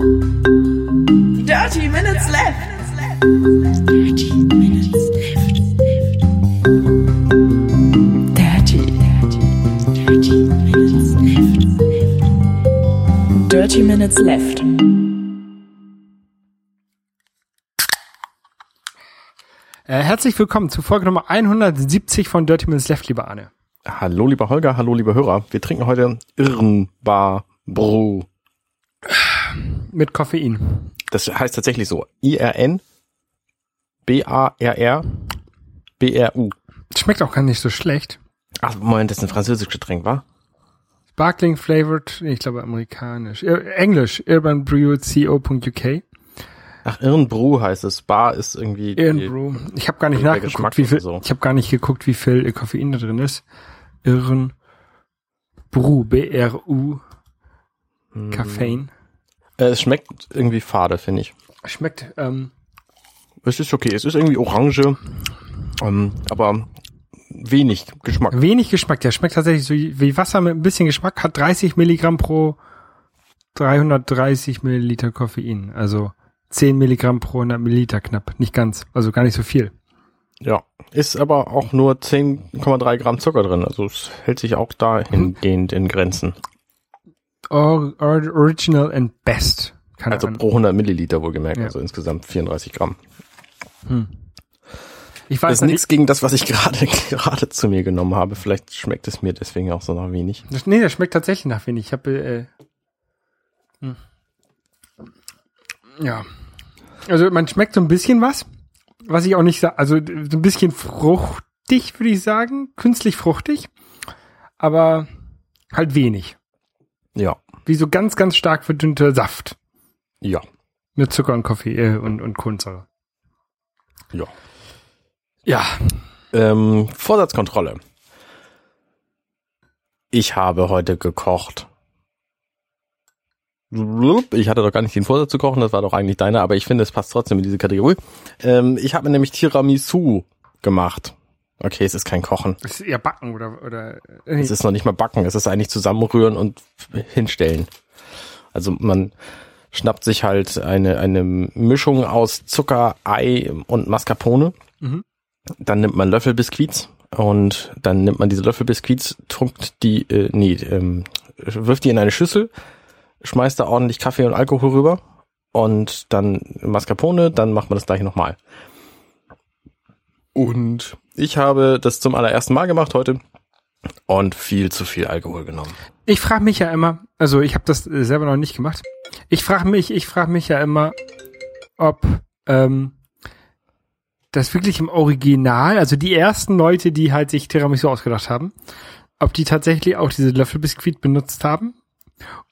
Dirty Minutes Left. Dirty Minutes Left. Dirty, dirty, dirty Minutes Left. Dirty Minutes Left. Äh, herzlich willkommen zu Folge Nummer 170 von Dirty Minutes Left, lieber Arne. Hallo lieber Holger, hallo liebe Hörer. Wir trinken heute Irrenbar Brew. Mit Koffein. Das heißt tatsächlich so. I-R-N B-A-R-R B-R-U. Schmeckt auch gar nicht so schlecht. Ach, Moment, das ist ein französisches Getränk, wa? Sparkling flavored, ich glaube amerikanisch. Englisch, Urban Brew Co.uk. Ach, Irrenbrew heißt es. Bar ist irgendwie Irrenbrew. Ich habe gar nicht nachgeguckt, Geschmack wie viel, so. ich habe gar nicht geguckt, wie viel äh, Koffein da drin ist. Irren Brew, B-R-U, Hm. Äh, es schmeckt irgendwie fade, finde ich. Schmeckt, ähm, Es ist okay. Es ist irgendwie orange, ähm, aber wenig Geschmack. wenig Geschmack. Der schmeckt tatsächlich so wie Wasser mit ein bisschen Geschmack, hat 30 Milligramm pro 330 Milliliter Koffein. Also 10 Milligramm pro 100 Milliliter knapp. Nicht ganz. Also gar nicht so viel. Ja. Ist aber auch nur 10,3 Gramm Zucker drin. Also es hält sich auch dahingehend in Grenzen. Or, or, original and best. Keine Also pro 100 Milliliter wohlgemerkt. Ja. Also insgesamt 34 Gramm. Ich Das weiß ist nicht. nichts gegen das, was ich gerade gerade zu mir genommen habe. Vielleicht schmeckt es mir deswegen auch so nach wenig. Das, nee, der schmeckt tatsächlich nach wenig. Ich habe, äh, hm. ja. Also man schmeckt so ein bisschen was, was ich auch nicht sage, also so ein bisschen fruchtig, würde ich sagen, künstlich fruchtig, aber halt wenig. Ja, Wie so ganz, ganz stark verdünnter Saft ja, mit Zucker und Kaffee äh, und, und Kohlensäure. ja. Ja, Ähm, Vorsatzkontrolle. Ich habe heute gekocht. Ich hatte doch gar nicht den Vorsatz zu kochen, das war doch eigentlich deiner, aber ich finde, es passt trotzdem in diese Kategorie. Ähm, ich habe mir nämlich Tiramisu gemacht. Okay, es ist kein Kochen. das ist eher Backen oder, oder, äh, Es ist noch nicht mal backen, es ist eigentlich zusammenrühren und hinstellen. Also man schnappt sich halt eine, eine Mischung aus Zucker, Ei und Mascarpone. Mhm. Dann nimmt man Löffelbiskuits und dann nimmt man diese Löffelbiskuits, tunkt die, äh, nee, ähm, wirft die in eine Schüssel, schmeißt da ordentlich Kaffee und Alkohol rüber und dann Mascarpone, dann macht man das gleiche nochmal. Und ich habe das zum allerersten Mal gemacht heute und viel zu viel Alkohol genommen. Ich frage mich ja immer, also ich habe das äh, selber noch nicht gemacht. Ich frage mich, ich frage mich ja immer, ob ähm, das wirklich im Original, also die ersten Leute, die halt sich Tiramisu ausgedacht haben, ob die tatsächlich auch diese Löffelbiskuit benutzt haben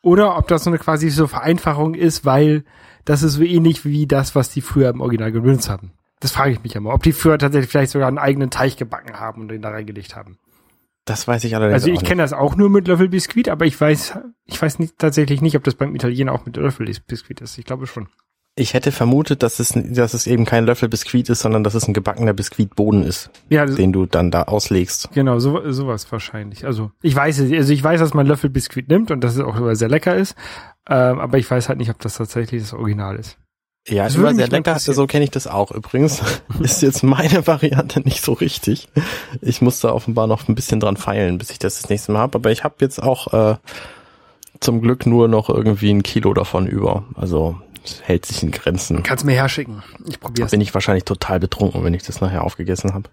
oder ob das so eine quasi so Vereinfachung ist, weil das ist so ähnlich wie das, was die früher im Original benutzt haben. Das frage ich mich immer, ob die früher tatsächlich vielleicht sogar einen eigenen Teig gebacken haben und den da reingelegt haben. Das weiß ich allerdings Also ich kenne das auch nur mit Löffelbiskuit, aber ich weiß, ich weiß nicht, tatsächlich nicht, ob das beim Italiener auch mit Löffelbiskuit ist. Ich glaube schon. Ich hätte vermutet, dass es, dass es eben kein Löffelbiskuit ist, sondern dass es ein gebackener Biskuitboden ist, Ja, den du dann da auslegst. genau, so, sowas wahrscheinlich. Also ich weiß es, also ich weiß, dass man Löffelbiskuit nimmt und dass es auch sehr lecker ist, ähm, aber ich weiß halt nicht, ob das tatsächlich das Original ist. Ja, Das würde sehr lecker. So kenne ich das auch übrigens. ist jetzt meine Variante nicht so richtig. Ich muss da offenbar noch ein bisschen dran feilen, bis ich das das nächste Mal habe. Aber ich habe jetzt auch äh, zum Glück nur noch irgendwie ein Kilo davon über. Also es hält sich in Grenzen. Kannst mir herschicken. Ich probiere bin ich wahrscheinlich total betrunken, wenn ich das nachher aufgegessen habe.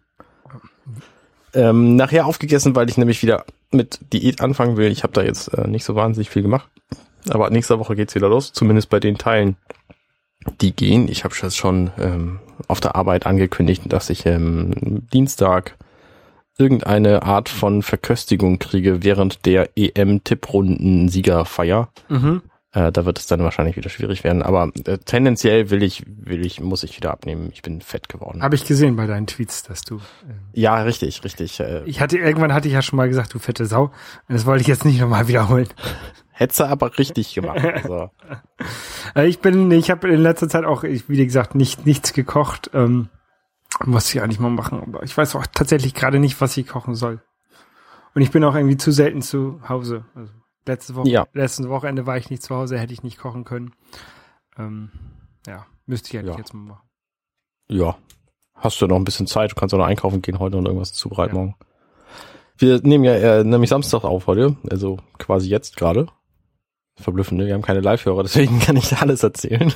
Ähm, nachher aufgegessen, weil ich nämlich wieder mit Diät anfangen will. Ich habe da jetzt äh, nicht so wahnsinnig viel gemacht. Aber nächste Woche geht's wieder los, zumindest bei den Teilen, die gehen. Ich habe das schon ähm, auf der Arbeit angekündigt, dass ich ähm, Dienstag irgendeine Art von Verköstigung kriege während der EM-Tipprunden-Siegerfeier. Mhm. Äh, da wird es dann wahrscheinlich wieder schwierig werden. Aber äh, tendenziell will ich, will ich, muss ich wieder abnehmen. Ich bin fett geworden. Habe ich gesehen bei deinen Tweets, dass du. ähm, ja, richtig, richtig. Äh, ich hatte irgendwann hatte ich ja schon mal gesagt, du fette Sau. Das wollte ich jetzt nicht nochmal wiederholen. Hättest du aber richtig gemacht. Also, Äh, Ich bin, ich habe in letzter Zeit auch, wie gesagt, nicht nichts gekocht. Ähm, muss ich eigentlich mal machen, aber ich weiß auch tatsächlich gerade nicht, was ich kochen soll. Und ich bin auch irgendwie zu selten zu Hause. Also letzte Woche, Ja. letzten Wochenende war ich nicht zu Hause, hätte ich nicht kochen können. Ähm, ja, müsste ich eigentlich Ja. jetzt mal machen. Ja. Hast du noch ein bisschen Zeit, du kannst auch noch einkaufen gehen heute und irgendwas zubereiten Ja. morgen. Wir nehmen ja äh, nämlich Samstag auf heute, also quasi jetzt gerade. Verblüffend, ne? Wir haben keine Live-Hörer, deswegen kann ich alles erzählen.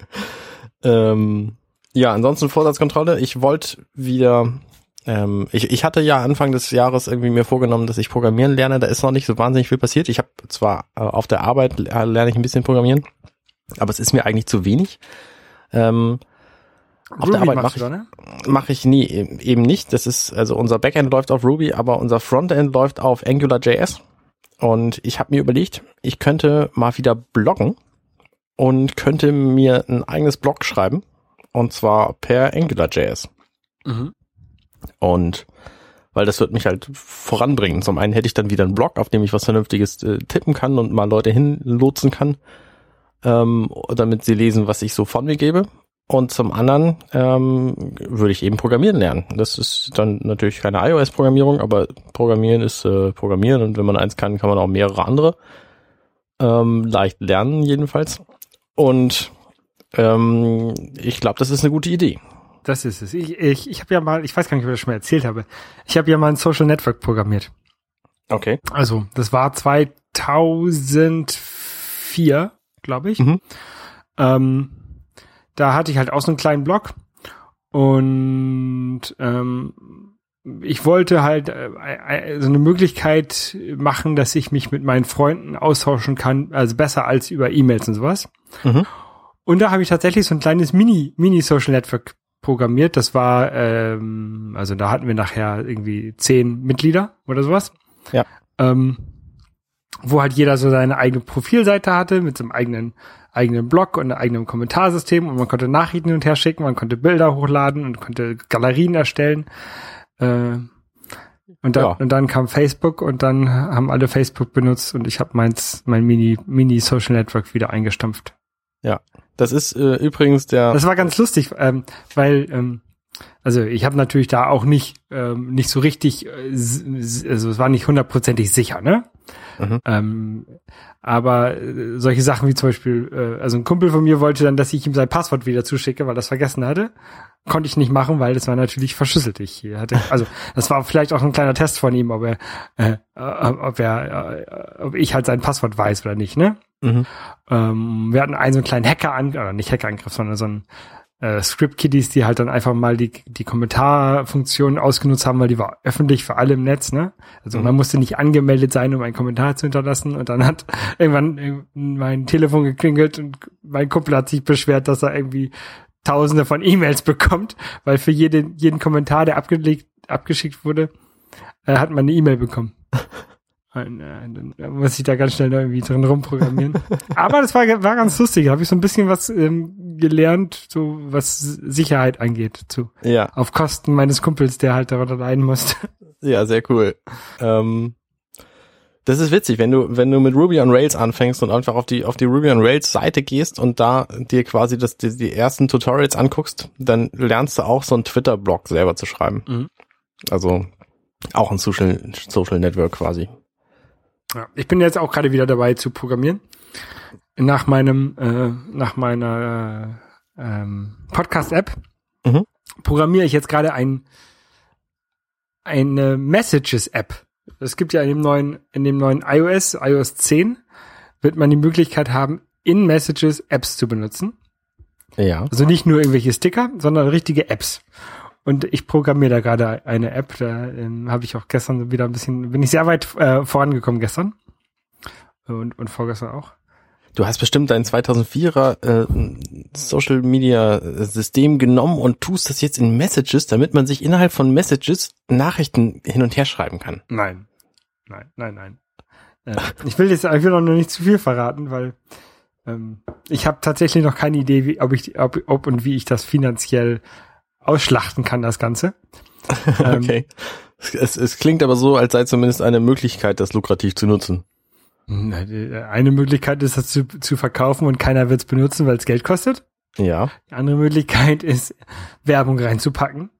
ähm, ja, ansonsten Vorsatzkontrolle. Ich wollte wieder, ähm, ich, ich hatte ja Anfang des Jahres irgendwie mir vorgenommen, dass ich programmieren lerne. Da ist noch nicht so wahnsinnig viel passiert. Ich habe zwar äh, auf der Arbeit äh, lerne ich ein bisschen programmieren, aber es ist mir eigentlich zu wenig. Ähm, auf der Arbeit mache ich, ne? mache ich nie, eben eben nicht. Das ist, also unser Backend läuft auf Ruby, aber unser Frontend läuft auf AngularJS. Und ich habe mir überlegt, ich könnte mal wieder bloggen und könnte mir ein eigenes Blog schreiben. Und zwar per AngularJS. Mhm. Und weil das wird mich halt voranbringen. Zum einen hätte ich dann wieder einen Blog, auf dem ich was Vernünftiges äh, tippen kann und mal Leute hinlotsen kann, ähm, damit sie lesen, was ich so von mir gebe. Und zum anderen ähm, würde ich eben programmieren lernen. Das ist dann natürlich keine iOS-Programmierung, aber Programmieren ist äh, Programmieren und wenn man eins kann, kann man auch mehrere andere ähm, leicht lernen jedenfalls. Und ähm, ich glaube, das ist eine gute Idee. Das ist es. Ich, ich, ich habe ja mal, ich weiß gar nicht, ob ich das schon mal erzählt habe. Ich habe ja mal ein Social Network programmiert. Okay. Also, das war 2004, glaube ich. Mhm. Ähm, da hatte ich halt auch so einen kleinen Blog und ähm, ich wollte halt äh, äh, so eine Möglichkeit machen, dass ich mich mit meinen Freunden austauschen kann, also besser als über E-Mails und sowas. Mhm. Und da habe ich tatsächlich so ein kleines Mini, Mini-Social Network programmiert. Das war, ähm, also da hatten wir nachher irgendwie zehn Mitglieder oder sowas. Ja. Ähm, wo halt jeder so seine eigene Profilseite hatte mit so einem eigenen eigenen Blog und eigenen Kommentarsystem und man konnte Nachrichten hin und her schicken, man konnte Bilder hochladen und konnte Galerien erstellen. Äh, und dann, Ja. und dann kam Facebook und dann haben alle Facebook benutzt und ich habe meins, mein Mini, Mini Social Network wieder eingestampft. Das ist äh, übrigens der. Das war ganz lustig, ähm, weil ähm, also ich habe natürlich da auch nicht ähm, nicht so richtig, äh, also es war nicht hundertprozentig sicher, ne? Mhm. Ähm, aber äh, solche Sachen wie zum Beispiel, äh, also ein Kumpel von mir wollte dann, dass ich ihm sein Passwort wieder zuschicke, weil er das vergessen hatte. Konnte ich nicht machen, weil das war natürlich verschlüsselt. Ich hatte, also das war vielleicht auch ein kleiner Test von ihm, ob er, äh, ob er, äh, ob ich halt sein Passwort weiß oder nicht, ne? mhm. Ähm, wir hatten einen so einen kleinen Hacker-Angriff, oder nicht Hacker-Angriff, sondern so ein äh, Script-Kiddies, die halt dann einfach mal die, die Kommentarfunktion ausgenutzt haben, weil die war öffentlich für alle im Netz, ne? Also Mhm. man musste nicht angemeldet sein, um einen Kommentar zu hinterlassen und dann hat irgendwann mein Telefon geklingelt und mein Kumpel hat sich beschwert, dass er irgendwie tausende von E-Mails bekommt, weil für jeden, jeden Kommentar, der abgelegt, abgeschickt wurde, äh, hat man eine E-Mail bekommen. Äh, dann muss ich da ganz schnell irgendwie drin rumprogrammieren. Aber das war, war ganz lustig. Da habe ich so ein bisschen was ähm, gelernt, so was Sicherheit angeht, zu Ja, auf Kosten meines Kumpels, der halt darunter leiden musste. ja, sehr cool. Ähm, das ist witzig, wenn du, wenn du mit Ruby on Rails anfängst und einfach auf die, auf die Ruby on Rails Seite gehst und da dir quasi das, die, die ersten Tutorials anguckst, dann lernst du auch so einen Twitter-Blog selber zu schreiben. Mhm. Also auch ein Social, Social Network quasi. Ja, ich bin jetzt auch gerade wieder dabei zu programmieren. Nach meinem, äh, nach meiner äh, ähm, Podcast-App Mhm. programmiere ich jetzt gerade ein eine Messages-App. Es gibt ja in dem neuen, in dem neuen iOS, iOS 10, wird man die Möglichkeit haben, in Messages Apps zu benutzen. Ja. Also nicht nur irgendwelche Sticker, sondern richtige Apps. Und ich programmiere da gerade eine App. Da ähm, habe ich auch gestern wieder ein bisschen, bin ich sehr weit äh, vorangekommen gestern. Und, und vorgestern auch. Du hast bestimmt dein 2004er äh, Social Media System genommen und tust das jetzt in Messages, damit man sich innerhalb von Messages Nachrichten hin und her schreiben kann. Nein. Nein, nein, nein. Äh, ich will jetzt, ich will auch noch nicht zu viel verraten, weil ähm, ich habe tatsächlich noch keine Idee, wie, ob ich, ob, ob und wie ich das finanziell ausschlachten kann, das Ganze. Ähm, Okay. Es, es klingt aber so, als sei zumindest eine Möglichkeit, das lukrativ zu nutzen. Eine Möglichkeit ist, das zu, zu verkaufen und keiner wird es benutzen, weil es Geld kostet. Ja. Die andere Möglichkeit ist, Werbung reinzupacken.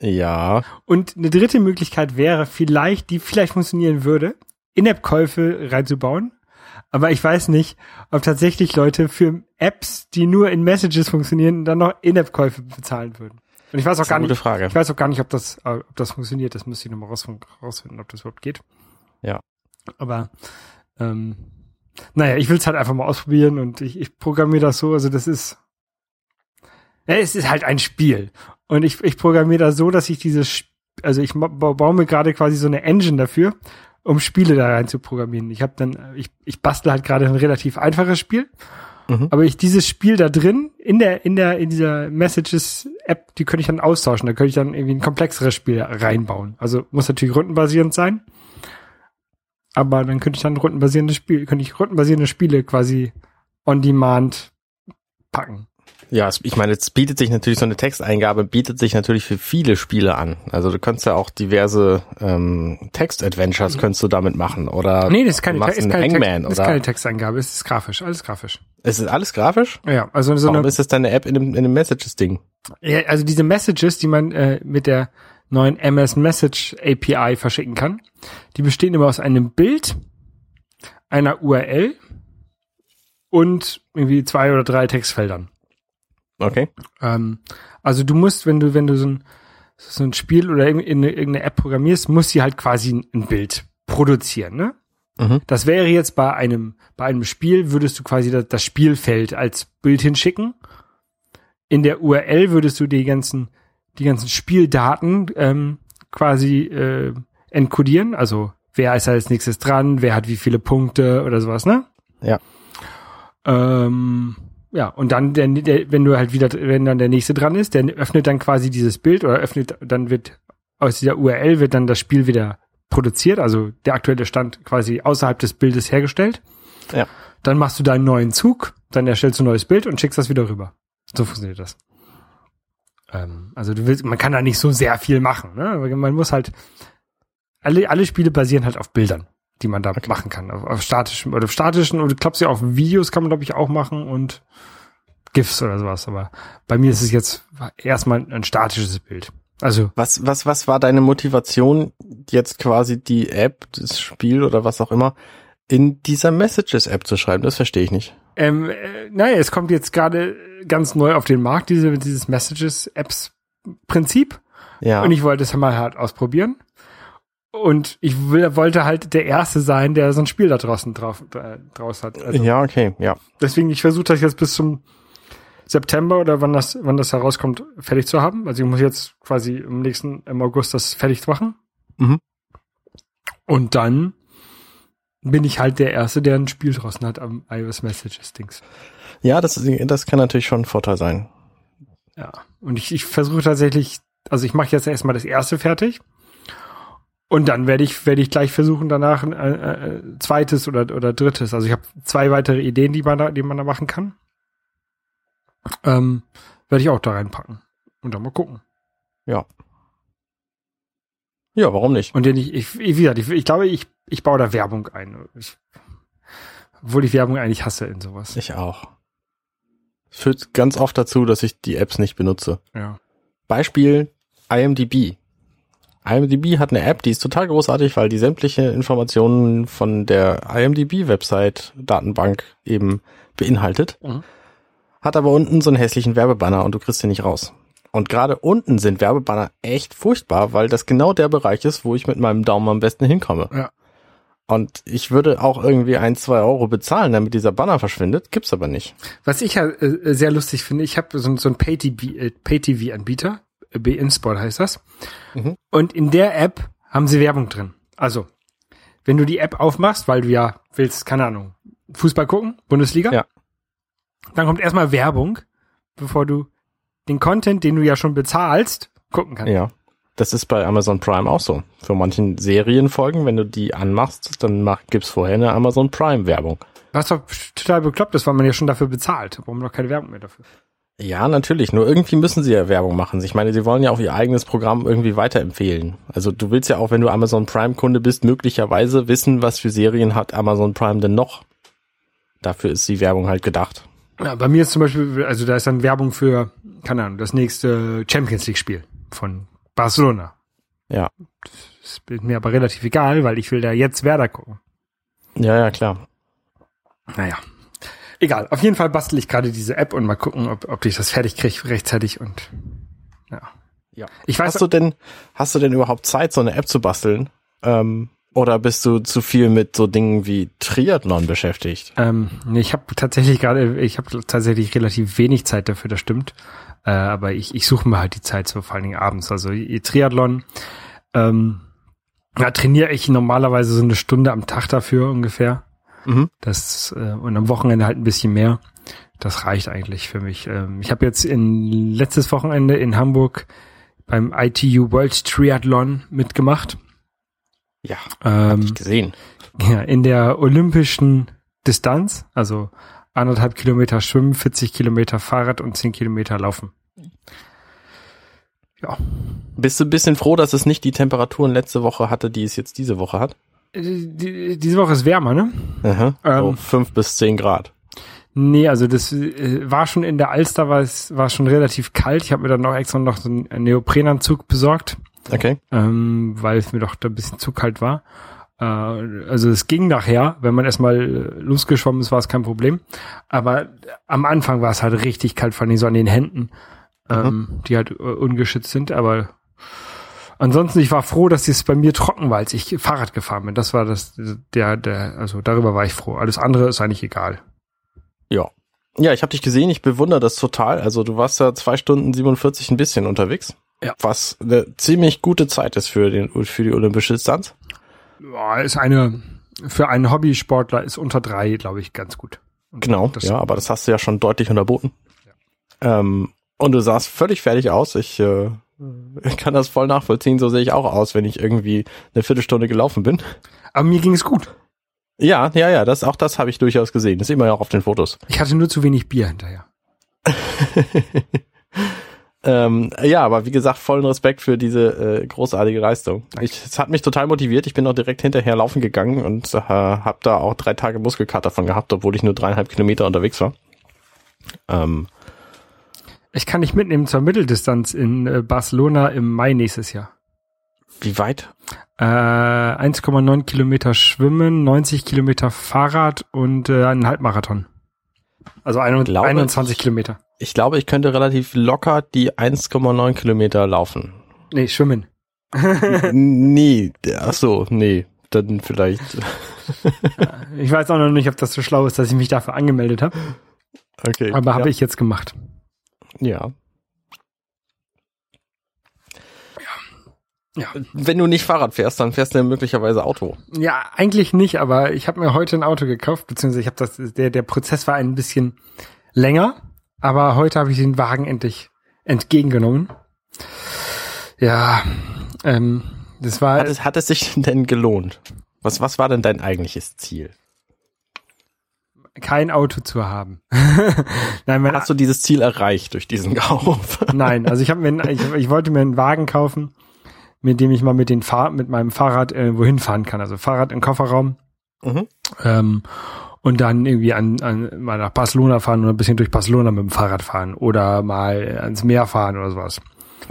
Ja. Und eine dritte Möglichkeit wäre vielleicht, die vielleicht funktionieren würde, In-App-Käufe reinzubauen. Aber ich weiß nicht, ob tatsächlich Leute für Apps, die nur in Messages funktionieren, dann noch In-App-Käufe bezahlen würden. Und ich weiß auch gar nicht, Frage. ich weiß auch gar nicht, ob das, äh, ob das funktioniert. Das müsste ich nochmal raus, rausfinden, ob das überhaupt geht. Ja. Aber ähm, naja, ich will es halt einfach mal ausprobieren und ich, ich programmiere das so. Also das ist, ja, es ist halt ein Spiel und ich, ich programmiere das so, dass ich dieses, also ich baue mir gerade quasi so eine Engine dafür, um Spiele da rein zu programmieren. Ich habe dann, ich, ich bastel halt gerade ein relativ einfaches Spiel, Mhm. aber ich dieses Spiel da drin in der in der in dieser Messages App, die könnte ich dann austauschen. Da könnte ich dann irgendwie ein komplexeres Spiel reinbauen. Also muss natürlich rundenbasierend sein. Aber dann könnte ich dann rundenbasierende Spiele, könnte ich rundenbasierende Spiele quasi on demand packen. Ja, ich meine, es bietet sich natürlich so eine Texteingabe, bietet sich natürlich für viele Spiele an. Also du könntest ja auch diverse ähm, Text-Adventures könntest du damit machen oder Nee, das ist keine, machst ist keine, Text, Hangman ist oder keine Texteingabe, es ist grafisch, alles grafisch. es ist alles grafisch. Ja, also so Warum eine, ist das deine App in dem, in dem Messages-Ding? ja, also diese Messages, die man äh, mit der neuen MS Message API verschicken kann, die bestehen immer aus einem Bild, einer URL und irgendwie zwei oder drei Textfeldern. Okay. Ähm, also du musst, wenn du, wenn du so ein, so ein Spiel oder irgend- in eine- irgendeine App programmierst, muss sie halt quasi ein, ein Bild produzieren, ne? Mhm. Das wäre jetzt bei einem, bei einem Spiel, würdest du quasi das, das Spielfeld als Bild hinschicken. In der URL würdest du die ganzen, die ganzen Spieldaten ähm, quasi äh, enkodieren. Also wer ist als nächstes dran, wer hat wie viele Punkte oder sowas, ne? Ja. Ähm, ja, und dann, der, der, wenn du halt wieder, wenn dann der nächste dran ist, der öffnet dann quasi dieses Bild oder öffnet, dann wird aus dieser URL wird dann das Spiel wieder produziert, also der aktuelle Stand quasi außerhalb des Bildes hergestellt. Ja. Dann machst du deinen neuen Zug, dann erstellst du ein neues Bild und schickst das wieder rüber. So funktioniert das. Ähm, also du willst, man kann da nicht so sehr viel machen, ne? Man muss halt, alle, alle Spiele basieren halt auf Bildern, die man da machen kann. Auf, auf statischen, oder auf statischen, oder glaubst du, auf Videos kann man, glaube ich, auch machen und GIFs oder sowas. Aber bei mir ist es jetzt erstmal ein statisches Bild. Also, Was, was, was war deine Motivation, jetzt quasi die App, das Spiel oder was auch immer, in dieser Messages-App zu schreiben? Das verstehe ich nicht. ähm, äh, naja, es kommt jetzt gerade ganz neu auf den Markt, diese, dieses Messages-Apps-Prinzip. Ja. Und ich wollte es mal halt ausprobieren. Und ich will, wollte halt der Erste sein, der so ein Spiel da draußen drauf, äh, draus hat. Also ja, okay, ja. deswegen, ich versuche das jetzt bis zum September oder wann das, wann das herauskommt, fertig zu haben. Also ich muss jetzt quasi im nächsten, im August das fertig machen. Mhm. Und dann bin ich halt der Erste, der ein Spiel draußen hat am iOS Messages Dings. Ja, das, das kann natürlich schon ein Vorteil sein. Ja. Und ich, ich versuche tatsächlich, also ich mache jetzt erstmal das erste fertig. Und dann werde ich, werde ich gleich versuchen, danach ein äh, zweites oder, oder drittes. Also ich habe zwei weitere Ideen, die man da, die man da machen kann. Ähm, werde ich auch da reinpacken. Und dann mal gucken. Ja. Ja, warum nicht? Und den ich, ich, wie gesagt, ich, ich glaube, ich, ich baue da Werbung ein. Ich, obwohl ich Werbung eigentlich hasse in sowas. Ich auch. Es führt ganz oft dazu, dass ich die Apps nicht benutze. Ja. Beispiel IMDb. IMDb hat eine App, die ist total großartig, weil die sämtliche Informationen von der IMDb-Website Datenbank eben beinhaltet. Mhm. Hat aber unten so einen hässlichen Werbebanner und du kriegst den nicht raus. Und gerade unten sind Werbebanner echt furchtbar, weil das genau der Bereich ist, wo ich mit meinem Daumen am besten hinkomme. Ja. Und ich würde auch irgendwie ein, zwei Euro bezahlen, damit dieser Banner verschwindet, gibt's aber nicht. Was ich ja äh, sehr lustig finde, ich habe so, so einen Pay-TV äh, Pay-TV-Anbieter, äh, B-Insport heißt das. Mhm. Und in der App haben sie Werbung drin. Also, wenn du die App aufmachst, weil du ja willst, keine Ahnung, Fußball gucken, Bundesliga, Ja. dann kommt erstmal Werbung, bevor du den Content, den du ja schon bezahlst, gucken kannst. Ja. Das ist bei Amazon Prime auch so. Für manchen Serienfolgen, wenn du die anmachst, dann mach, gibt's vorher eine Amazon Prime Werbung. Was doch total bekloppt ist, weil man ja schon dafür bezahlt. Warum noch keine Werbung mehr dafür? Ja, natürlich. Nur irgendwie müssen sie ja Werbung machen. Ich meine, sie wollen ja auch ihr eigenes Programm irgendwie weiterempfehlen. Also du willst ja auch, wenn du Amazon Prime Kunde bist, möglicherweise wissen, was für Serien hat Amazon Prime denn noch. Dafür ist die Werbung halt gedacht. Ja, bei mir ist zum Beispiel, also da ist dann Werbung für, keine Ahnung, das nächste Champions League Spiel von Barcelona. Ja. Das ist mir aber relativ egal, weil ich will da jetzt Werder gucken. Ja, ja, klar. Naja. Egal, auf jeden Fall bastel ich gerade diese App und mal gucken, ob, ob ich das fertig kriege rechtzeitig und ja. Ja. Ich weiß, Hast du denn, hast du denn überhaupt Zeit, so eine App zu basteln? Ähm, oder bist du zu viel mit so Dingen wie Triathlon beschäftigt? ähm, nee, ich habe tatsächlich gerade, ich habe tatsächlich relativ wenig Zeit dafür, das stimmt. Äh, aber ich, ich suche mir halt die Zeit so vor allen Dingen abends. Also ihr Triathlon, ähm, da trainiere ich normalerweise so eine Stunde am Tag dafür ungefähr. Mhm. Das äh, und am Wochenende halt ein bisschen mehr. Das reicht eigentlich für mich. Ähm, ich habe jetzt in letztes Wochenende in Hamburg beim ITU World Triathlon mitgemacht. Ja, Ähm, gesehen. ja, in der olympischen Distanz, also anderthalb Kilometer Schwimmen, 40 Kilometer Fahrrad und 10 Kilometer Laufen. Ja. Bist du ein bisschen froh, dass es nicht die Temperaturen letzte Woche hatte, die es jetzt diese Woche hat? Die, diese Woche ist wärmer, ne? Aha. so Ähm. fünf bis zehn Grad. Nee, also das äh, war schon in der Alster, war es war schon relativ kalt. Ich habe mir dann auch extra noch so einen Neoprenanzug besorgt, Okay. ähm, weil es mir doch da ein bisschen zu kalt war. Äh, also es ging nachher, wenn man erstmal losgeschwommen ist, war es kein Problem. Aber am Anfang war es halt richtig kalt, vor allem so an den Händen, ähm, die halt äh, ungeschützt sind. Aber ansonsten, ich war froh, dass es bei mir trocken war, als ich Fahrrad gefahren bin. Das war das, der, der, also darüber war ich froh. Alles andere ist eigentlich egal. Ja. Ja, ich habe dich gesehen, ich bewundere das total. Also du warst ja zwei Stunden 47 ein bisschen unterwegs. Ja. Was eine ziemlich gute Zeit ist für den für die olympische Distanz. Ja, ist eine, für einen Hobbysportler ist unter drei, glaube ich, ganz gut. Und Genau, das- ja, aber das hast du ja schon deutlich unterboten. Ähm, und du sahst völlig fertig aus. Ich äh, kann das voll nachvollziehen. So sehe ich auch aus, wenn ich irgendwie eine Viertelstunde gelaufen bin. Aber mir ging es gut. Ja, ja, ja, das auch das habe ich durchaus gesehen. Das sieht man ja auch auf den Fotos. Ich hatte nur zu wenig Bier hinterher. Ähm, ja, aber wie gesagt, vollen Respekt für diese äh, großartige Leistung. Ich, es hat mich total motiviert. Ich bin auch direkt hinterher laufen gegangen und äh, habe da auch drei Tage Muskelkater von gehabt, obwohl ich nur dreieinhalb Kilometer unterwegs war. Ähm, Ich kann dich mitnehmen zur Mitteldistanz in äh, Barcelona im Mai nächstes Jahr. wie weit? Äh, 1,9 Kilometer Schwimmen, 90 Kilometer Fahrrad und äh, einen Halbmarathon. Also ein, Glaube 21 ich- Kilometer. Ich glaube, ich könnte relativ locker die 1,9 Kilometer laufen. Nee, schwimmen. nee, ach so, nee, dann vielleicht. Ich weiß auch noch nicht, ob das so schlau ist, dass ich mich dafür angemeldet habe. Okay. Aber habe ja. ich jetzt gemacht. Ja. Ja. Wenn du nicht Fahrrad fährst, dann fährst du ja möglicherweise Auto. Ja, eigentlich nicht, aber ich habe mir heute ein Auto gekauft, beziehungsweise ich habe das, der, der Prozess war ein bisschen länger, aber heute habe ich den Wagen endlich entgegengenommen. Ja, ähm, das war Hat es, hat es sich denn gelohnt? Was, was war denn dein eigentliches Ziel? Kein Auto zu haben. Nein, Hast du dieses Ziel erreicht durch diesen Kauf? nein, also ich habe mir, ich, ich wollte mir einen Wagen kaufen, mit dem ich mal mit den Fahr mit meinem Fahrrad äh, wohin fahren kann. Also Fahrrad im Kofferraum Mhm. ähm, und dann irgendwie an, an mal nach Barcelona fahren oder ein bisschen durch Barcelona mit dem Fahrrad fahren oder mal ans Meer fahren oder sowas.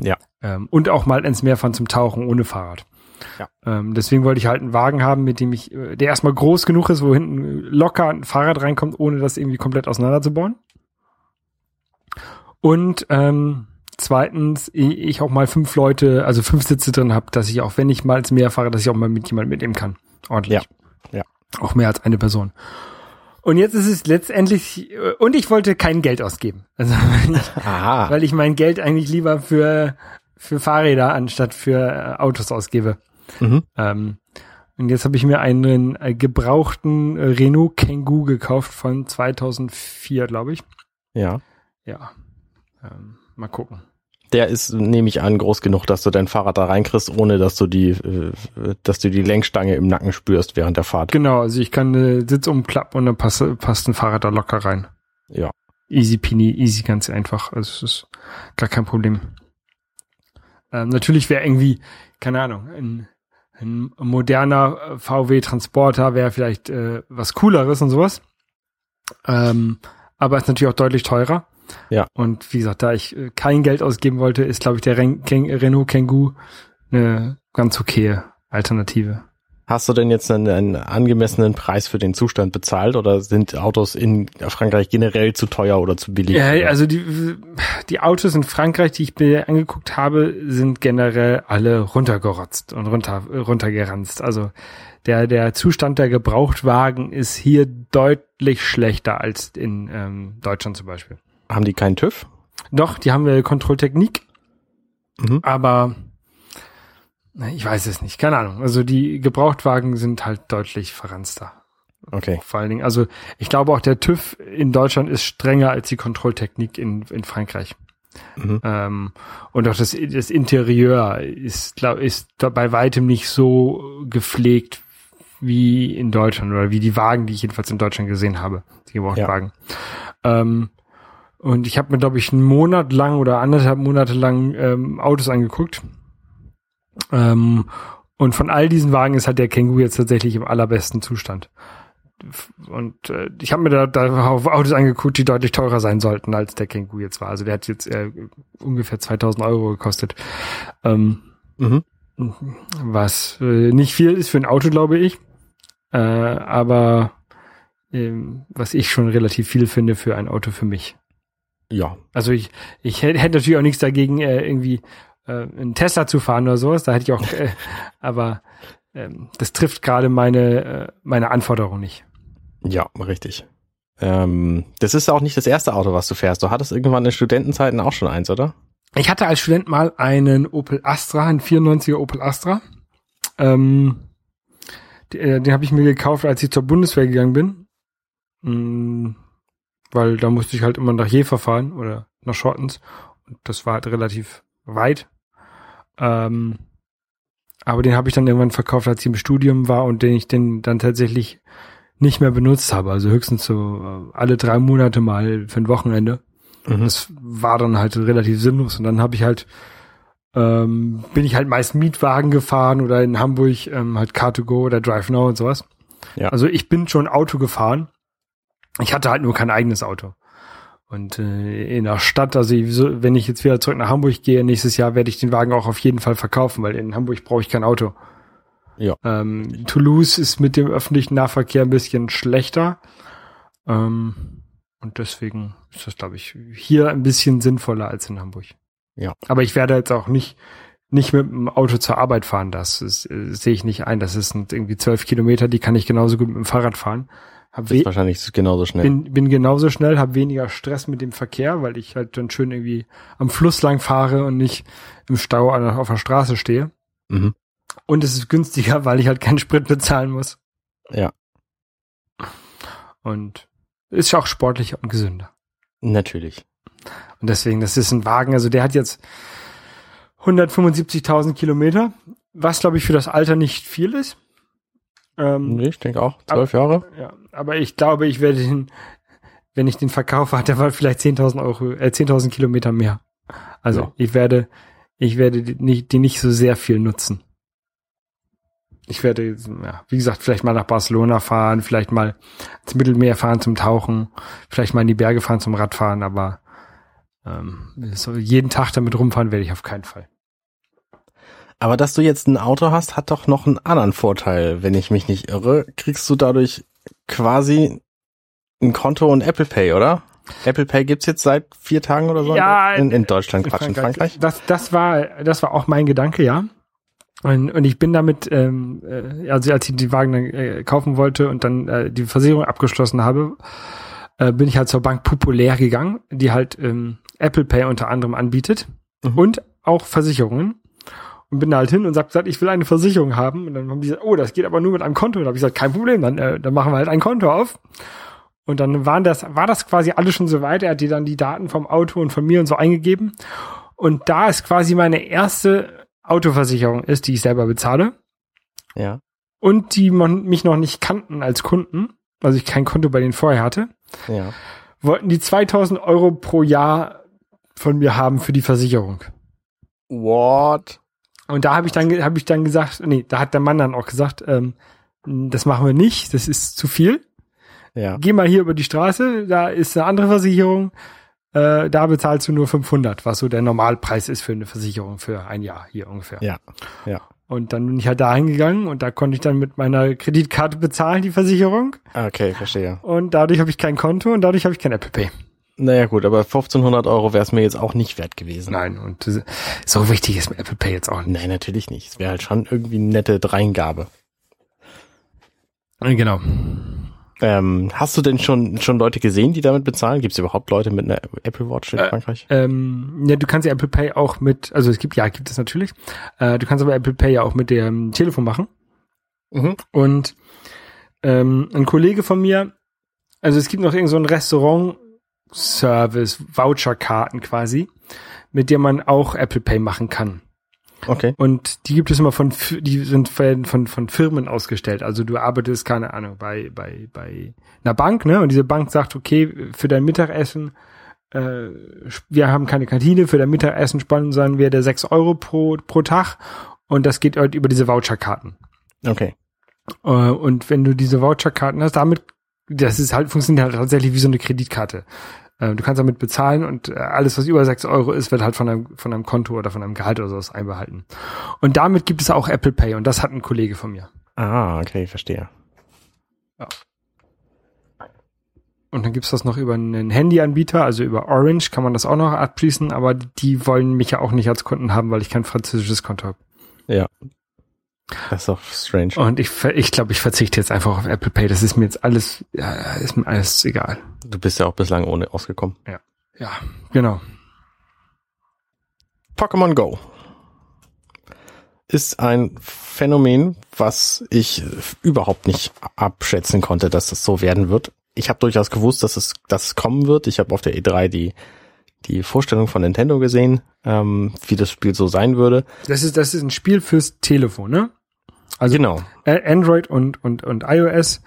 Ja. Ähm, und auch mal ins Meer fahren zum Tauchen ohne Fahrrad. Ja. Ähm, deswegen wollte ich halt einen Wagen haben, mit dem ich, äh, der erstmal groß genug ist, wo hinten locker ein Fahrrad reinkommt, ohne das irgendwie komplett auseinanderzubauen. Und ähm, zweitens, ich auch mal fünf Leute, also fünf Sitze drin habe, dass ich auch, wenn ich mal ins Meer fahre, dass ich auch mal mit jemandem mitnehmen kann. Ordentlich. Ja. Ja. Auch mehr als eine Person. Und jetzt ist es letztendlich, äh, und ich wollte kein Geld ausgeben. Also, weil ich, Aha. weil ich mein Geld eigentlich lieber für, für Fahrräder anstatt für äh, Autos ausgebe. Mhm. Ähm, und jetzt habe ich mir einen äh, gebrauchten äh, Renault Kangoo gekauft von 2004, glaube ich. Ja. Ja. Ähm, mal gucken. Der ist, nehme ich an, groß genug, dass du dein Fahrrad da reinkriegst, ohne dass du die, äh, dass du die Lenkstange im Nacken spürst während der Fahrt. Genau, also ich kann äh, Sitz umklappen und dann passt, passt ein Fahrrad da locker rein. Ja. Easy peasy, easy, ganz einfach. Also es ist gar kein Problem. Ähm, natürlich wäre irgendwie, keine Ahnung, ein, ein moderner äh, VW Transporter wäre vielleicht äh, was cooleres und sowas. Ähm, aber ist natürlich auch deutlich teurer. Ja. Und wie gesagt, da ich äh, kein Geld ausgeben wollte, ist, glaube ich, der Ren Ken Renault Kangoo eine ganz okaye Alternative. Hast du denn jetzt einen, einen angemessenen Preis für den Zustand bezahlt oder sind Autos in Frankreich generell zu teuer oder zu billig? Ja, also die, die Autos in Frankreich, die ich mir angeguckt habe, sind generell alle runtergerotzt und runter, runtergeranzt. Also der, der Zustand der Gebrauchtwagen ist hier deutlich schlechter als in ähm, Deutschland zum Beispiel. Haben die keinen TÜV? Doch, die haben wir Kontrolltechnik, Mhm. aber ich weiß es nicht, keine Ahnung. Also die Gebrauchtwagen sind halt deutlich verranzter. Okay. Vor allen Dingen, also ich glaube auch der TÜV in Deutschland ist strenger als die Kontrolltechnik in, in Frankreich. Mhm. Ähm, und auch das, das Interieur ist, glaub, ist bei weitem nicht so gepflegt wie in Deutschland oder wie die Wagen, die ich jedenfalls in Deutschland gesehen habe, die Gebrauchtwagen. Ähm, und ich habe mir, glaube ich, einen Monat lang oder anderthalb Monate lang ähm, Autos angeguckt. Ähm, und von all diesen Wagen ist halt der Känguru jetzt tatsächlich im allerbesten Zustand. Und äh, ich habe mir da, da Autos angeguckt, die deutlich teurer sein sollten, als der Känguru jetzt war. Also der hat jetzt äh, ungefähr 2000 Euro gekostet. Ähm, Mhm. was äh, nicht viel ist für ein Auto, glaube ich. Äh, aber ähm, was ich schon relativ viel finde für ein Auto für mich. Ja. Also ich, ich hätte hätte natürlich auch nichts dagegen, äh, irgendwie äh, einen Tesla zu fahren oder sowas. Da hätte ich auch, äh, aber ähm, das trifft gerade meine, äh, meine Anforderung nicht. Ja, richtig. Ähm, das ist auch nicht das erste Auto, was du fährst. Du hattest irgendwann in Studentenzeiten auch schon eins, oder? Ich hatte als Student mal einen Opel Astra, einen 94er Opel Astra. Ähm, die- äh, den habe ich mir gekauft, als ich zur Bundeswehr gegangen bin. Mm, weil da musste ich halt immer nach Jever fahren oder nach Schottens. Und das war halt relativ weit. Ähm, aber den habe ich dann irgendwann verkauft, als ich im Studium war und den ich den dann tatsächlich nicht mehr benutzt habe. Also höchstens so äh, alle drei Monate mal für ein Wochenende. Mhm. Das war dann halt relativ sinnlos. Und dann habe ich halt, ähm, bin ich halt meist Mietwagen gefahren oder in Hamburg ähm, halt Car2Go oder Drive Now und sowas. Ja. Also ich bin schon Auto gefahren. Ich hatte halt nur kein eigenes Auto. Und äh, in der Stadt, also wenn ich jetzt wieder zurück nach Hamburg gehe, nächstes Jahr werde ich den Wagen auch auf jeden Fall verkaufen, weil in Hamburg brauche ich kein Auto. Ja. Ähm, Toulouse ist mit dem öffentlichen Nahverkehr ein bisschen schlechter. Ähm, und deswegen ist das, glaube ich, hier ein bisschen sinnvoller als in Hamburg. Ja. Aber ich werde jetzt auch nicht, nicht mit dem Auto zur Arbeit fahren. Das, ist, äh, sehe ich nicht ein. Das sind irgendwie zwölf Kilometer, die kann ich genauso gut mit dem Fahrrad fahren. Hab Das ist we wahrscheinlich genauso schnell. bin, bin genauso schnell, habe weniger Stress mit dem Verkehr, weil ich halt dann schön irgendwie am Fluss lang fahre und nicht im Stau auf der Straße stehe. Mhm. Und es ist günstiger, weil ich halt keinen Sprit bezahlen muss. Ja. Und ist auch sportlicher und gesünder. Natürlich. Und deswegen, das ist ein Wagen, also der hat jetzt 175.000 Kilometer, was glaube ich für das Alter nicht viel ist. Ähm, Nee, ich denke auch. Zwölf Jahre? Ja, aber ich glaube, ich werde den, wenn ich den verkaufe, hat er vielleicht 10.000 Euro, äh, 10.000 Kilometer mehr. Also Ja. ich werde, ich werde die nicht, die nicht so sehr viel nutzen. Ich werde, ja, wie gesagt, vielleicht mal nach Barcelona fahren, vielleicht mal ins Mittelmeer fahren zum Tauchen, vielleicht mal in die Berge fahren zum Radfahren, aber ähm, so jeden Tag damit rumfahren werde ich auf keinen Fall. Aber dass du jetzt ein Auto hast, hat doch noch einen anderen Vorteil, wenn ich mich nicht irre. Kriegst du dadurch quasi ein Konto und Apple Pay, oder? Apple Pay gibt's jetzt seit vier Tagen oder so Ja, in, in Deutschland, Quatsch, in Frankreich. Das, das war, das war auch mein Gedanke, ja. Und, und ich bin damit, ähm, äh, also als ich die Wagen dann äh, kaufen wollte und dann äh, die Versicherung abgeschlossen habe, äh, bin ich halt zur Bank Populär gegangen, die halt ähm, Apple Pay unter anderem anbietet Mhm. und auch Versicherungen. Und bin da halt hin und hab gesagt, ich will eine Versicherung haben. Und dann haben die gesagt, oh, das geht aber nur mit einem Konto. Und dann habe ich gesagt, kein Problem, dann, äh, dann machen wir halt ein Konto auf. Und dann waren das, war das quasi alles schon so weit. Er hat die dann die Daten vom Auto und von mir und so eingegeben. Und da es quasi meine erste Autoversicherung ist, die ich selber bezahle Ja. und die man mich noch nicht kannten als Kunden, also ich kein Konto bei denen vorher hatte, Ja. wollten die 2000 Euro pro Jahr von mir haben für die Versicherung. What? Und da habe ich dann habe ich dann gesagt, nee, da hat der Mann dann auch gesagt, ähm, das machen wir nicht, das ist zu viel. Ja. Geh mal hier über die Straße, da ist eine andere Versicherung, äh, da bezahlst du nur 500, was so der Normalpreis ist für eine Versicherung für ein Jahr hier ungefähr. Ja. Ja. Und dann bin ich halt da hingegangen und da konnte ich dann mit meiner Kreditkarte bezahlen, die Versicherung. Okay, verstehe. Und dadurch habe ich kein Konto und dadurch habe ich kein Apple Pay. Naja gut, aber 1500 Euro wäre es mir jetzt auch nicht wert gewesen. Nein, und so wichtig ist mir Apple Pay jetzt auch nicht. Nein, natürlich nicht. Es wäre halt schon irgendwie eine nette Dreingabe. Äh, Genau. Ähm, hast du denn schon schon Leute gesehen, die damit bezahlen? Gibt es überhaupt Leute mit einer Apple Watch in Äh, Frankreich? Ähm, ja, du kannst ja Apple Pay auch mit, also es gibt, ja, gibt es natürlich. Äh, du kannst aber Apple Pay ja auch mit dem Telefon machen. Mhm. Und ähm, ein Kollege von mir, also es gibt noch irgend so ein Restaurant-Service, Voucherkarten quasi, mit der man auch Apple Pay machen kann. Okay. Und die gibt es immer von, die sind von, von, von Firmen ausgestellt. Also du arbeitest, keine Ahnung, bei, bei, bei einer Bank, ne? Und diese Bank sagt, okay, für dein Mittagessen, äh, wir haben keine Kantine, für dein Mittagessen sponsern wir der 6 Euro pro, pro Tag. Und das geht halt über diese Voucherkarten. Okay. Äh, Und wenn du diese Voucherkarten hast, damit, das ist halt, funktioniert halt tatsächlich wie so eine Kreditkarte. Äh, Du kannst damit bezahlen und äh, alles, was über 6 Euro ist, wird halt von einem, von einem Konto oder von einem Gehalt oder sowas einbehalten. Und damit gibt es auch Apple Pay und das hat ein Kollege von mir. Ah, okay, verstehe. Und dann gibt's das noch über einen Handyanbieter, also über Orange kann man das auch noch abschließen, aber die wollen mich ja auch nicht als Kunden haben, weil ich kein französisches Konto habe. Ja. Das ist doch strange. Und ich, ich glaube, ich verzichte jetzt einfach auf Apple Pay. Das ist mir jetzt alles, ja, ist mir alles egal. Du bist ja auch bislang ohne ausgekommen. Ja, genau. Pokémon Go ist ein Phänomen, was ich überhaupt nicht abschätzen konnte, dass das so werden wird. Ich habe durchaus gewusst, dass es, dass es kommen wird. Ich habe auf der E3 die die Vorstellung von Nintendo gesehen, ähm, wie das Spiel so sein würde. Das ist, das ist ein Spiel fürs Telefon, ne? Also Genau. Android und, und, und iOS,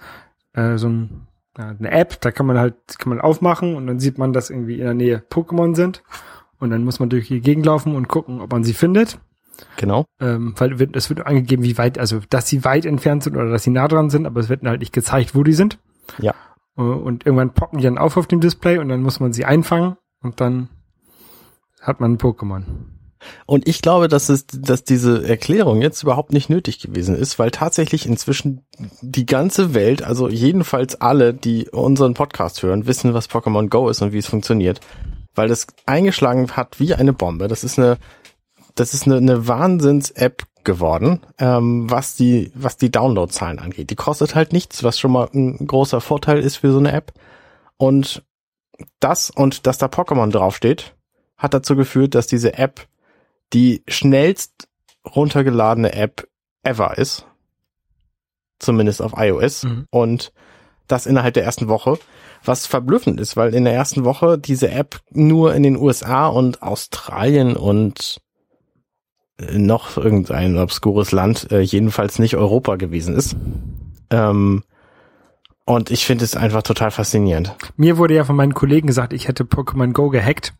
äh, so ein, eine App, da kann man halt, kann man aufmachen und dann sieht man, dass irgendwie in der Nähe Pokémon sind. Und dann muss man durch die Gegend laufen und gucken, ob man sie findet. Genau. Ähm, weil wird, es wird angegeben, wie weit, also dass sie weit entfernt sind oder dass sie nah dran sind, aber es wird halt nicht gezeigt, wo die sind. Ja. Äh, Und irgendwann poppen die dann auf auf dem Display und dann muss man sie einfangen und dann hat man ein Pokémon. Und ich glaube, dass es, dass diese Erklärung jetzt überhaupt nicht nötig gewesen ist, weil tatsächlich inzwischen die ganze Welt, also jedenfalls alle, die unseren Podcast hören, wissen, was Pokémon Go ist und wie es funktioniert. Weil das eingeschlagen hat wie eine Bombe. Das ist eine, das ist eine, eine Wahnsinns-App geworden, ähm, was die, was die Downloadzahlen angeht. Die kostet halt nichts, was schon mal ein großer Vorteil ist für so eine App. Und das und dass da Pokémon draufsteht, hat dazu geführt, dass diese App die schnellst runtergeladene App ever ist. Zumindest auf iOS. Mhm. Und das innerhalb der ersten Woche. Was verblüffend ist, weil in der ersten Woche diese App nur in den USA und Australien und äh, noch irgendein obskures Land, äh, jedenfalls nicht Europa gewesen ist. Ähm, und ich finde es einfach total faszinierend. Mir wurde ja von meinen Kollegen gesagt, ich hätte Pokémon Go gehackt,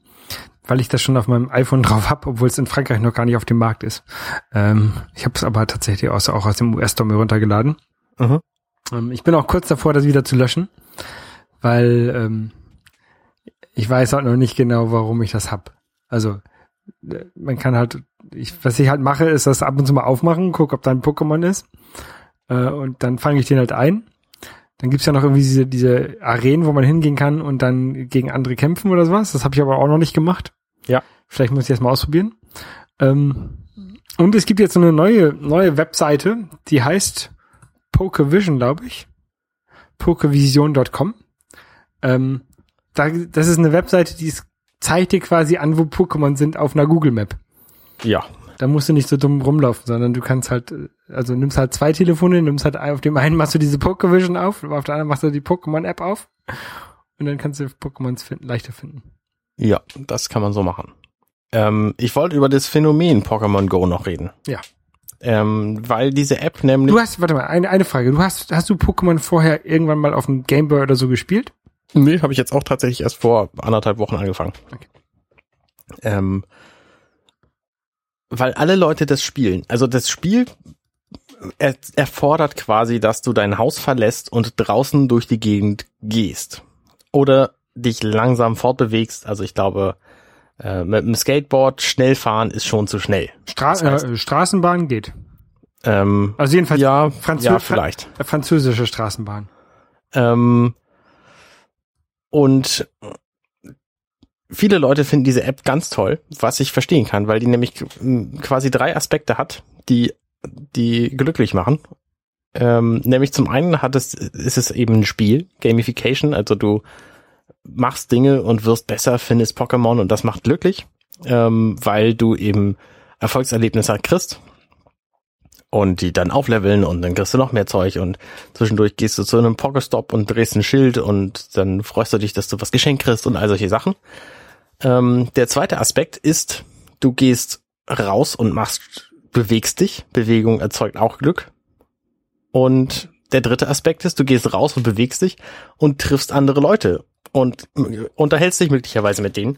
weil ich das schon auf meinem iPhone drauf habe, obwohl es in Frankreich noch gar nicht auf dem Markt ist. Ähm, ich habe es aber tatsächlich aus, auch aus dem US-Store mir runtergeladen. Mhm. Ähm, ich bin auch kurz davor, das wieder zu löschen, weil ähm, ich weiß halt noch nicht genau, warum ich das hab. Also äh, man kann halt, ich, was ich halt mache, ist das ab und zu mal aufmachen, guck, ob da ein Pokémon ist äh, und dann fange ich den halt ein. Dann gibt's ja noch irgendwie diese, diese Arenen, wo man hingehen kann und dann gegen andere kämpfen oder sowas. Das habe ich aber auch noch nicht gemacht. Ja. Vielleicht muss ich das mal ausprobieren. Ähm, und es gibt jetzt so eine neue, neue Webseite, die heißt Pokevision, glaube ich. Pokevision.com. Ähm, da, das ist eine Webseite, die zeigt dir quasi an, wo Pokémon sind auf einer Google Map. Ja. Da musst du nicht so dumm rumlaufen, sondern du kannst halt, äh, also nimmst halt zwei Telefone, nimmst halt auf dem einen machst du diese Pokevision auf, auf der anderen machst du die Pokémon-App auf und dann kannst du Pokémons finden, leichter finden. Ja, das kann man so machen. Ähm, ich wollte über das Phänomen Pokémon Go noch reden. Ja. Ähm, weil diese App nämlich. Du hast, warte mal, eine, eine Frage. Du hast, hast du Pokémon vorher irgendwann mal auf dem Gameboy oder so gespielt? Nee, habe ich jetzt auch tatsächlich erst vor anderthalb Wochen angefangen. Okay. Ähm, weil alle Leute das spielen. Also das Spiel er, erfordert quasi, dass du dein Haus verlässt und draußen durch die Gegend gehst. Oder dich langsam fortbewegst. Also ich glaube, äh, mit dem Skateboard schnell fahren ist schon zu schnell. Stra Das heißt- äh, Straßenbahn geht. Ähm, Also jedenfalls ja, Franzö ja, vielleicht. Fra- französische Straßenbahn. Ähm, und viele Leute finden diese App ganz toll, was ich verstehen kann, weil die nämlich quasi drei Aspekte hat, die die glücklich machen. Ähm, nämlich zum einen hat es, ist es eben ein Spiel, Gamification, also du machst Dinge und wirst besser, findest Pokémon und das macht glücklich, ähm, weil du eben Erfolgserlebnisse kriegst und die dann aufleveln und dann kriegst du noch mehr Zeug und zwischendurch gehst du zu einem Pokestop und drehst ein Schild und dann freust du dich, dass du was geschenkt kriegst und all solche Sachen. Ähm, der zweite Aspekt ist, du gehst raus und machst, bewegst dich. Bewegung erzeugt auch Glück. Und der dritte Aspekt ist, du gehst raus und bewegst dich und triffst andere Leute und unterhältst dich möglicherweise mit denen.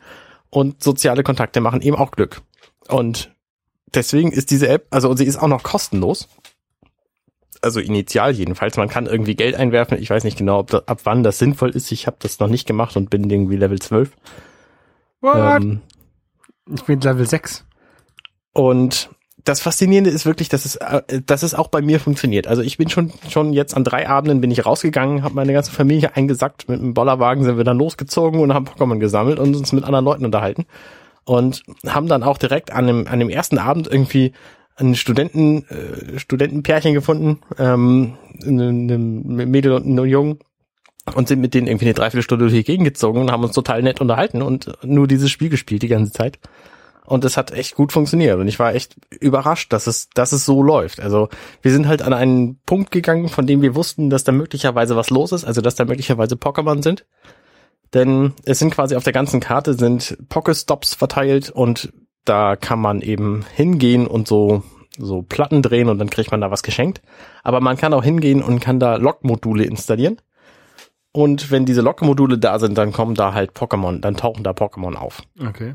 Und soziale Kontakte machen eben auch Glück. Und deswegen ist diese App, also sie ist auch noch kostenlos. Also initial jedenfalls. Man kann irgendwie Geld einwerfen. Ich weiß nicht genau, ob da, ab wann das sinnvoll ist. Ich habe das noch nicht gemacht und bin irgendwie Level 12. What? Ähm, ich bin Level 6. und das Faszinierende ist wirklich, dass es, äh, dass es auch bei mir funktioniert. Also ich bin schon schon jetzt an drei Abenden bin ich rausgegangen, habe meine ganze Familie eingesackt. Mit einem Bollerwagen sind wir dann losgezogen und haben Pokémon gesammelt und uns mit anderen Leuten unterhalten. Und haben dann auch direkt an dem, an dem ersten Abend irgendwie ein Studenten, äh, Studentenpärchen gefunden, ähm, eine, eine Mädel und einen Jungen und sind mit denen irgendwie eine Dreiviertelstunde durch die Gegend gezogen und haben uns total nett unterhalten und nur dieses Spiel gespielt die ganze Zeit. Und es hat echt gut funktioniert. Und ich war echt überrascht, dass es, dass es so läuft. Also wir sind halt an einen Punkt gegangen, von dem wir wussten, dass da möglicherweise was los ist, also dass da möglicherweise Pokémon sind. Denn es sind quasi auf der ganzen Karte sind Pokestops verteilt und da kann man eben hingehen und so so Platten drehen und dann kriegt man da was geschenkt. Aber man kann auch hingehen und kann da Log-Module installieren. Und wenn diese Log-Module da sind, dann kommen da halt Pokémon, dann tauchen da Pokémon auf. Okay.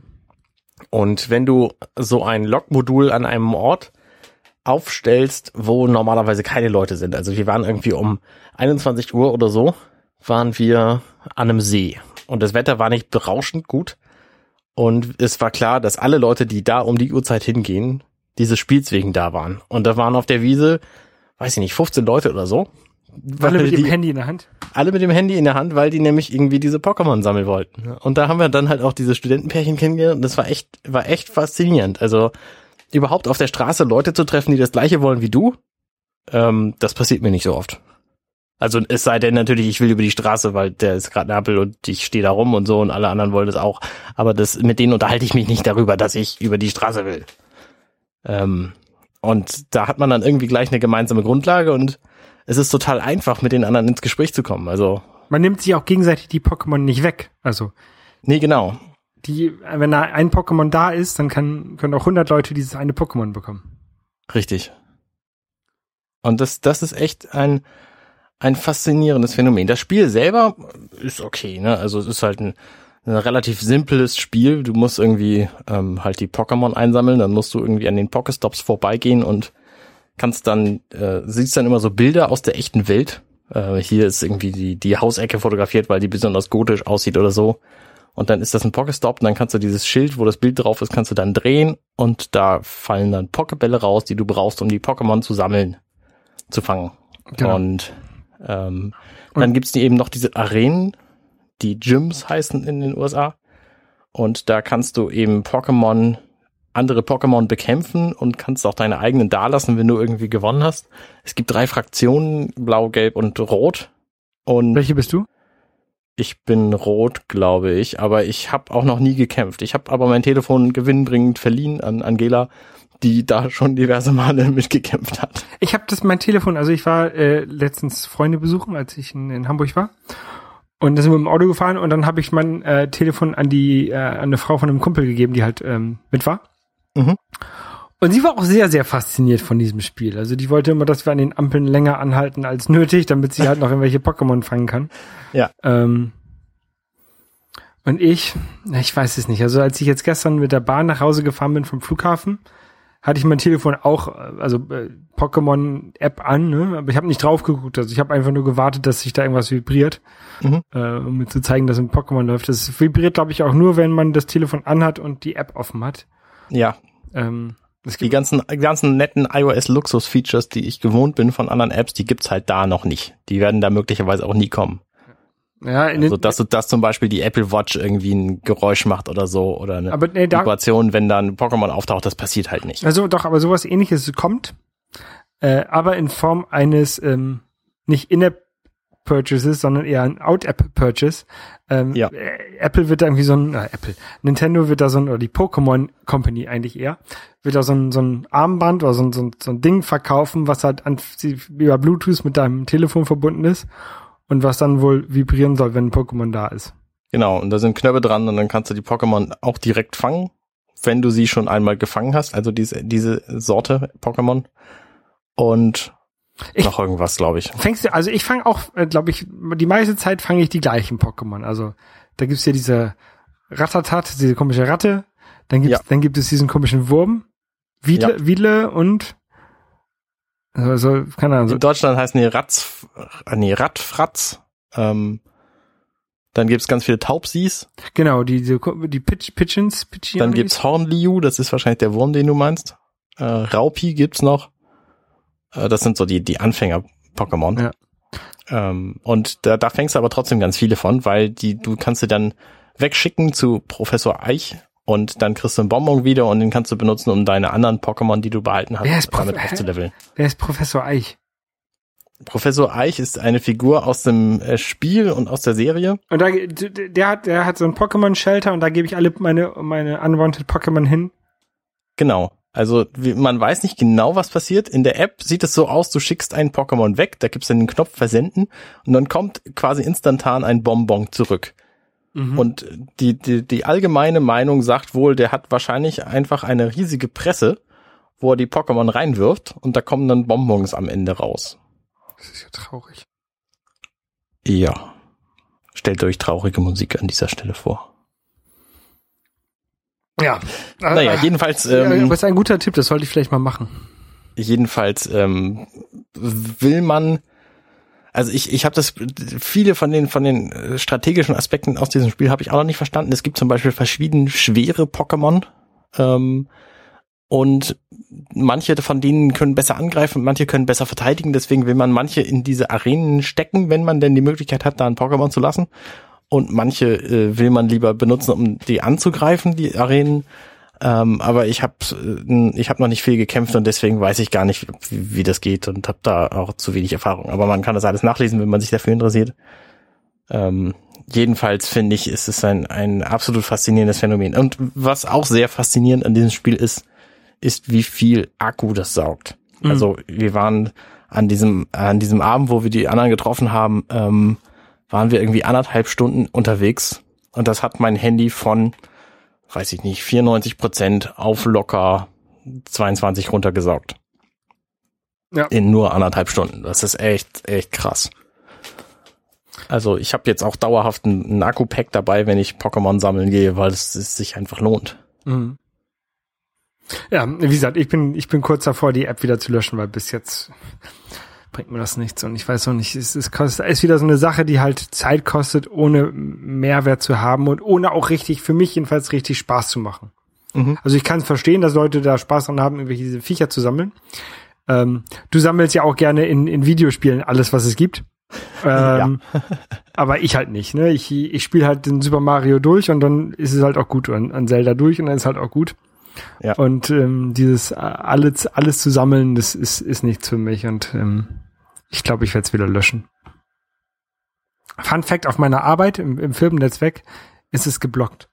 Und wenn du so ein Log-Modul an einem Ort aufstellst, wo normalerweise keine Leute sind, also wir waren irgendwie um 21 Uhr oder so, waren wir an einem See. Und das Wetter war nicht berauschend gut. Und es war klar, dass alle Leute, die da um die Uhrzeit hingehen, dieses Spiels wegen da waren. Und da waren auf der Wiese, weiß ich nicht, 15 Leute oder so. Alle mit dem die- Handy in der Hand. alle mit dem Handy in der Hand, weil die nämlich irgendwie diese Pokémon sammeln wollten. Und da haben wir dann halt auch diese Studentenpärchen kennengelernt und das war echt, war echt faszinierend. Also überhaupt auf der Straße Leute zu treffen, die das gleiche wollen wie du, ähm, das passiert mir nicht so oft. Also es sei denn natürlich, ich will über die Straße, weil der ist gerade Apple und ich stehe da rum und so und alle anderen wollen das auch. Aber das mit denen unterhalte ich mich nicht darüber, dass ich über die Straße will. Ähm, und da hat man dann irgendwie gleich eine gemeinsame Grundlage und es ist total einfach, mit den anderen ins Gespräch zu kommen. Also, Man nimmt sich auch gegenseitig die Pokémon nicht weg. Also, nee, genau. die, wenn da ein Pokémon da ist, dann kann, können auch 100 Leute dieses eine Pokémon bekommen. Richtig. Und das, das ist echt ein, ein faszinierendes Phänomen. Das Spiel selber ist okay, ne? Also es ist halt ein, ein relativ simples Spiel. Du musst irgendwie ähm, halt die Pokémon einsammeln, dann musst du irgendwie an den Pokestops vorbeigehen und kannst dann, äh, siehst dann immer so Bilder aus der echten Welt. Äh, hier ist irgendwie die, die Hausecke fotografiert, weil die besonders gotisch aussieht oder so. Und dann ist das ein Pokestop und dann kannst du dieses Schild, wo das Bild drauf ist, kannst du dann drehen und da fallen dann Pokebälle raus, die du brauchst, um die Pokémon zu sammeln, zu fangen. Genau. Und, ähm, dann gibt's die eben noch diese Arenen, die Gyms heißen in den USA. Und da kannst du eben Pokémon, andere Pokémon bekämpfen und kannst auch deine eigenen dalassen, wenn du irgendwie gewonnen hast. Es gibt drei Fraktionen, blau, gelb und rot. Und Welche bist du? ich bin rot, glaube ich, aber ich habe auch noch nie gekämpft. Ich habe aber mein Telefon gewinnbringend verliehen an Angela, die da schon diverse Male mitgekämpft hat. Ich habe das mein Telefon, also ich war äh, letztens Freunde besuchen, als ich in, in Hamburg war. Und da sind wir im Auto gefahren und dann habe ich mein äh, Telefon an die äh, an eine Frau von einem Kumpel gegeben, die halt ähm, mit war. Mhm. Und sie war auch sehr, sehr fasziniert von diesem Spiel. Also die wollte immer, dass wir an den Ampeln länger anhalten als nötig, damit sie halt noch irgendwelche Pokémon fangen kann. Ja. Ähm, und ich, ich weiß es nicht. Also als ich jetzt gestern mit der Bahn nach Hause gefahren bin vom Flughafen, hatte ich mein Telefon auch, äh, also äh, Pokémon-App an, ne? aber ich habe nicht drauf geguckt. Also ich habe einfach nur gewartet, dass sich da irgendwas vibriert, Mhm. äh, um mir zu zeigen, dass ein Pokémon läuft. Das vibriert, glaube ich, auch nur, wenn man das Telefon anhat und die App offen hat. Ja, Ähm, Es Die gibt, ganzen, ganzen netten iOS-Luxus-Features, die ich gewohnt bin von anderen Apps, die gibt's halt da noch nicht. Die werden da möglicherweise auch nie kommen. ja, in Also, dass, dass zum Beispiel die Apple Watch irgendwie ein Geräusch macht oder so oder eine aber nee, da, Vibration, wenn da ein Pokémon auftaucht, das passiert halt nicht. also doch, aber sowas ähnliches kommt, äh, aber in Form eines ähm, nicht In-App Purchases, sondern eher ein Out-App-Purchase. Ähm, Ja. äh, Apple wird da irgendwie so ein, äh, Apple, Nintendo wird da so ein, oder die Pokémon Company eigentlich eher, wird da so ein, so ein Armband oder so ein, so ein, so ein Ding verkaufen, was halt an, über Bluetooth mit deinem Telefon verbunden ist und was dann wohl vibrieren soll, wenn ein Pokémon da ist. Genau, und da sind Knöpfe dran und dann kannst du die Pokémon auch direkt fangen, wenn du sie schon einmal gefangen hast, also diese, diese Sorte Pokémon. Und Ich- noch irgendwas, glaube ich. Fängst du, also ich fange auch, äh, glaube ich, die meiste Zeit fange ich die gleichen Pokémon. Also da gibt's ja diese Rattatat, diese komische Ratte, dann gibt's, Ja. dann gibt es diesen komischen Wurm, Wiedle, Ja. Wiedle und also, keine Ahnung, so, In Deutschland heißen die Ratz, äh, nee, Radfratz. Ähm, dann gibt's ganz viele Taubsis. genau, die, die, die Pitch, Pitchins, Pitchians. Dann gibt's Hornliu, das ist wahrscheinlich der Wurm, den du meinst. Äh, Raupi gibt's noch. Äh, das sind so die, die Anfänger-Pokémon. Ja. Ähm, und da, da fängst du aber trotzdem ganz viele von, weil die, du kannst sie dann wegschicken zu Professor Eich und dann kriegst du einen Bonbon wieder und den kannst du benutzen, um deine anderen Pokémon, die du behalten hast, ist damit Prof- aufzuleveln. Wer ist Professor Eich? Professor Eich ist eine Figur aus dem äh, Spiel und aus der Serie. Und da, der hat, der hat so ein Pokémon-Shelter und da gebe ich alle meine, meine unwanted Pokémon hin. Genau. Also man weiß nicht genau, was passiert. In der App sieht es so aus, du schickst einen Pokémon weg, da gibt's dann den Knopf versenden und dann kommt quasi instantan ein Bonbon zurück. Mhm. Und die, die, die allgemeine Meinung sagt wohl, der hat wahrscheinlich einfach eine riesige Presse, wo er die Pokémon reinwirft und da kommen dann Bonbons am Ende raus. Das ist ja traurig. Ja. Stellt euch traurige Musik an dieser Stelle vor. Ja. Naja, Äh, jedenfalls, ähm, aber ist ein guter Tipp, das sollte ich vielleicht mal machen. jedenfalls ähm, will man also ich ich habe das viele von den von den äh, strategischen Aspekten aus diesem Spiel habe ich auch noch nicht verstanden. Es gibt zum Beispiel verschieden schwere Pokémon ähm, und manche von denen können besser angreifen, manche können besser verteidigen. Deswegen will man manche in diese Arenen stecken, wenn man denn die Möglichkeit hat, da ein Pokémon zu lassen. Und manche äh, will man lieber benutzen, um die anzugreifen, die Arenen. Ähm, aber ich habe ich hab noch nicht viel gekämpft und deswegen weiß ich gar nicht, wie, wie das geht und habe da auch zu wenig Erfahrung. Aber man kann das alles nachlesen, wenn man sich dafür interessiert. Ähm, jedenfalls finde ich, ist es ein, ein absolut faszinierendes Phänomen. Und was auch sehr faszinierend an diesem Spiel ist, ist, wie viel Akku das saugt. Mhm. Also wir waren an diesem, an diesem Abend, wo wir die anderen getroffen haben, ähm, waren wir irgendwie anderthalb Stunden unterwegs und das hat mein Handy von weiß ich nicht, 94 Prozent auf locker 22 runtergesaugt. Ja. In nur anderthalb Stunden. Das ist echt, echt krass. Also ich habe jetzt auch dauerhaft ein, Akku-Pack dabei, wenn ich Pokémon sammeln gehe, weil es, es sich einfach lohnt. Mhm. Ja, wie gesagt, ich bin, ich bin kurz davor, die App wieder zu löschen, weil bis jetzt bringt mir das nichts. Und ich weiß noch nicht, es, es kostet, ist wieder so eine Sache, die halt Zeit kostet, ohne Mehrwert zu haben und ohne auch richtig, für mich jedenfalls richtig Spaß zu machen. Mhm. Also ich kann verstehen, dass Leute da Spaß dran haben, irgendwelche diese Viecher zu sammeln. Ähm, du sammelst ja auch gerne in, in Videospielen alles, was es gibt. Ähm, aber ich halt nicht, ne? Ich, ich spiele halt den Super Mario durch und dann ist es halt auch gut und an Zelda durch und dann ist halt auch gut. Ja. Und ähm, dieses äh, alles, alles zu sammeln, das ist, ist nichts für mich und ähm, ich glaube, ich werde es wieder löschen. Fun Fact auf meiner Arbeit im, im Firmennetzwerk ist es geblockt.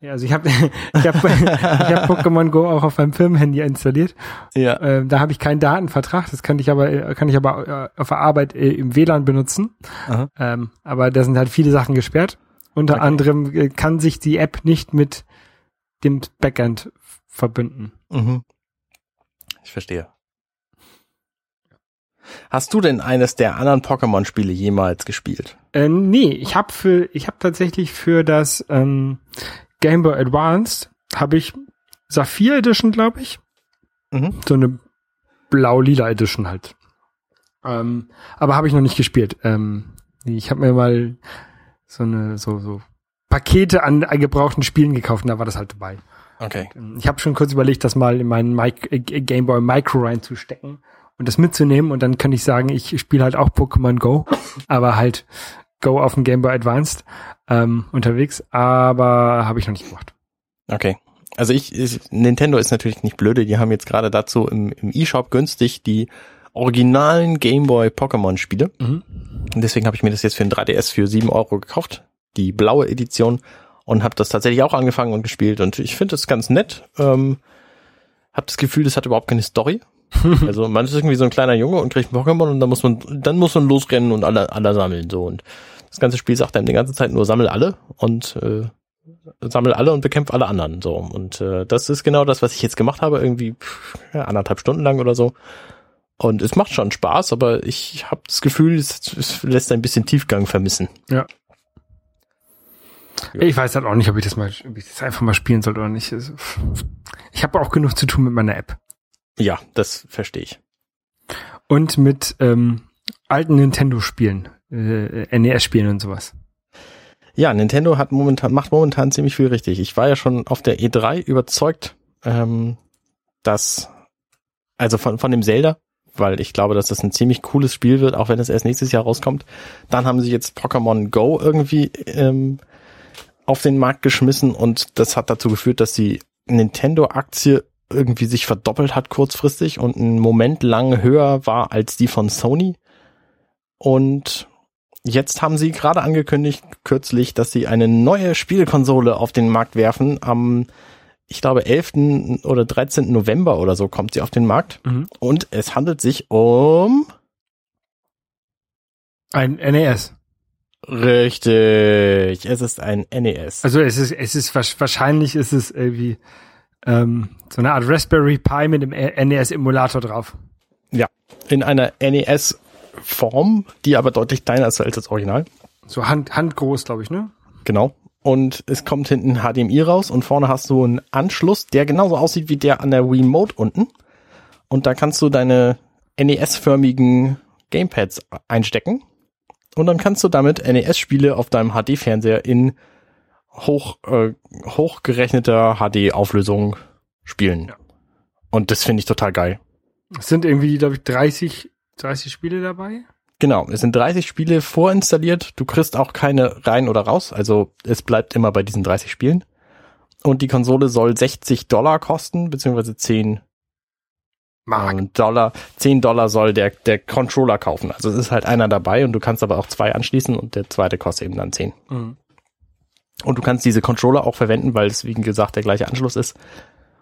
Ja, also ich habe ich hab, ich hab Pokémon Go auch auf meinem Firmenhandy installiert. Ja. Ähm, da habe ich keinen Datenvertrag, das kann ich aber kann ich aber äh, auf der Arbeit äh, im WLAN benutzen. Ähm, aber da sind halt viele Sachen gesperrt. Unter Okay. anderem äh, kann sich die App nicht mit dem Backend verbünden. Mhm. Ich verstehe. Hast du denn eines der anderen Pokémon-Spiele jemals gespielt? Äh, nee, ich habe für ich habe tatsächlich für das ähm, Game Boy Advanced habe ich Saphir Edition, glaube ich. Mhm. So eine blau-lila Edition halt. Ähm, aber habe ich noch nicht gespielt. Ähm, ich habe mir mal so eine so so Pakete an, an gebrauchten Spielen gekauft und da war das halt dabei. Okay. Ich habe schon kurz überlegt, das mal in meinen Mic äh, Game Boy Micro reinzustecken und das mitzunehmen und dann könnte ich sagen, ich spiele halt auch Pokémon Go, aber halt Go auf dem Game Boy Advanced ähm, unterwegs, aber habe ich noch nicht gemacht. Okay. Also ich, ich, Nintendo ist natürlich nicht blöde, die haben jetzt gerade dazu im, im E-Shop günstig die originalen Game Boy Pokémon Spiele. Mhm. Und deswegen habe ich mir das jetzt für ein 3DS für 7 Euro gekauft, die blaue Edition, und habe das tatsächlich auch angefangen und gespielt. Und ich finde das ganz nett. Ähm, hab das Gefühl, das hat überhaupt keine Story. also man ist irgendwie so ein kleiner Junge und kriegt ein Pokémon und dann muss man, dann muss man losrennen und alle, alle sammeln so. Und das ganze Spiel sagt einem die ganze Zeit nur sammel alle und äh, sammel alle und bekämpf alle anderen. So. Und äh, das ist genau das, was ich jetzt gemacht habe, irgendwie pff, ja, anderthalb Stunden lang oder so. Und es macht schon Spaß, aber ich habe das Gefühl, es, es lässt ein bisschen Tiefgang vermissen. Ja. Ich weiß halt auch nicht, ob ich das mal, ob ich das einfach mal spielen sollte oder nicht. Ich habe auch genug zu tun mit meiner App. Ja, das verstehe ich. Und mit ähm, alten Nintendo-Spielen, äh, NES-Spielen und sowas. Ja, Nintendo hat momentan, macht momentan ziemlich viel richtig. Ich war ja schon auf der E3 überzeugt, ähm, dass, also von, von dem Zelda, weil ich glaube, dass das ein ziemlich cooles Spiel wird, auch wenn es erst nächstes Jahr rauskommt. Dann haben sie jetzt Pokémon Go irgendwie ähm, auf den Markt geschmissen und das hat dazu geführt, dass die Nintendo-Aktie irgendwie sich verdoppelt hat kurzfristig und einen Moment lang höher war als die von Sony. Und jetzt haben sie gerade angekündigt, kürzlich, dass sie eine neue Spielkonsole auf den Markt werfen. Am, ich glaube, 11. oder 13. November oder so kommt sie auf den Markt. Mhm. Und es handelt sich um Ein NES. Richtig, es ist ein NES. Also es ist, es ist wahrscheinlich ist es irgendwie ähm, so eine Art Raspberry Pi mit dem NES-Emulator drauf. Ja, in einer NES-Form, die aber deutlich kleiner ist als das Original. So hand, handgroß, glaube ich, ne? Genau. Und es kommt hinten HDMI raus und vorne hast du einen Anschluss, der genauso aussieht wie der an der Remote unten. Und da kannst du deine NES-förmigen Gamepads einstecken. Und dann kannst du damit NES-Spiele auf deinem HD-Fernseher in hoch, äh, hochgerechneter HD-Auflösung spielen. Ja. Und das finde ich total geil. Es sind irgendwie, glaube ich, 30, 30 Spiele dabei. Genau, es sind 30 Spiele vorinstalliert. Du kriegst auch keine rein oder raus. Also es bleibt immer bei diesen 30 Spielen. Und die Konsole soll 60 Dollar kosten, beziehungsweise 10 Mark. ähm, Dollar. 10 Dollar soll der, der Controller kaufen. Also es ist halt einer dabei und du kannst aber auch zwei anschließen und der zweite kostet eben dann 10. Mhm. Und du kannst diese Controller auch verwenden, weil es, wie gesagt, der gleiche Anschluss ist,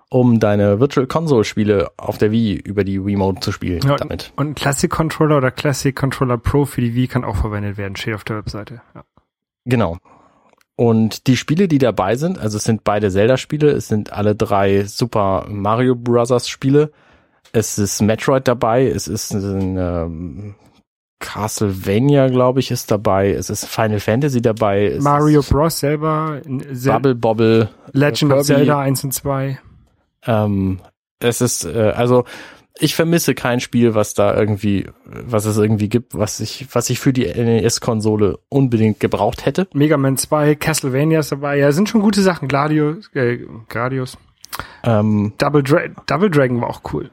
um deine Virtual Console Spiele auf der Wii über die Remote zu spielen Ja, damit. Und ein Classic Controller oder Classic Controller Pro für die Wii kann auch verwendet werden, steht auf der Webseite. Ja. Genau. Und die Spiele, die dabei sind, also es sind beide Zelda-Spiele, es sind alle drei Super Mario Brothers Spiele, es ist Metroid dabei, es ist ein ähm, Castlevania, glaube ich, ist dabei, es ist Final Fantasy dabei, es Mario Bros. selber, Bubble Bobble, Legend of Kirby. Zelda 1 und 2. ähm, es ist, äh, also ich vermisse kein Spiel, was da irgendwie, was es irgendwie gibt, was ich, was ich für die NES-Konsole unbedingt gebraucht hätte. Mega Man 2, Castlevania ist dabei. Ja, sind schon gute Sachen. Gladius, äh, Gradius. Ähm, Double, Dra Double Dragon war auch cool.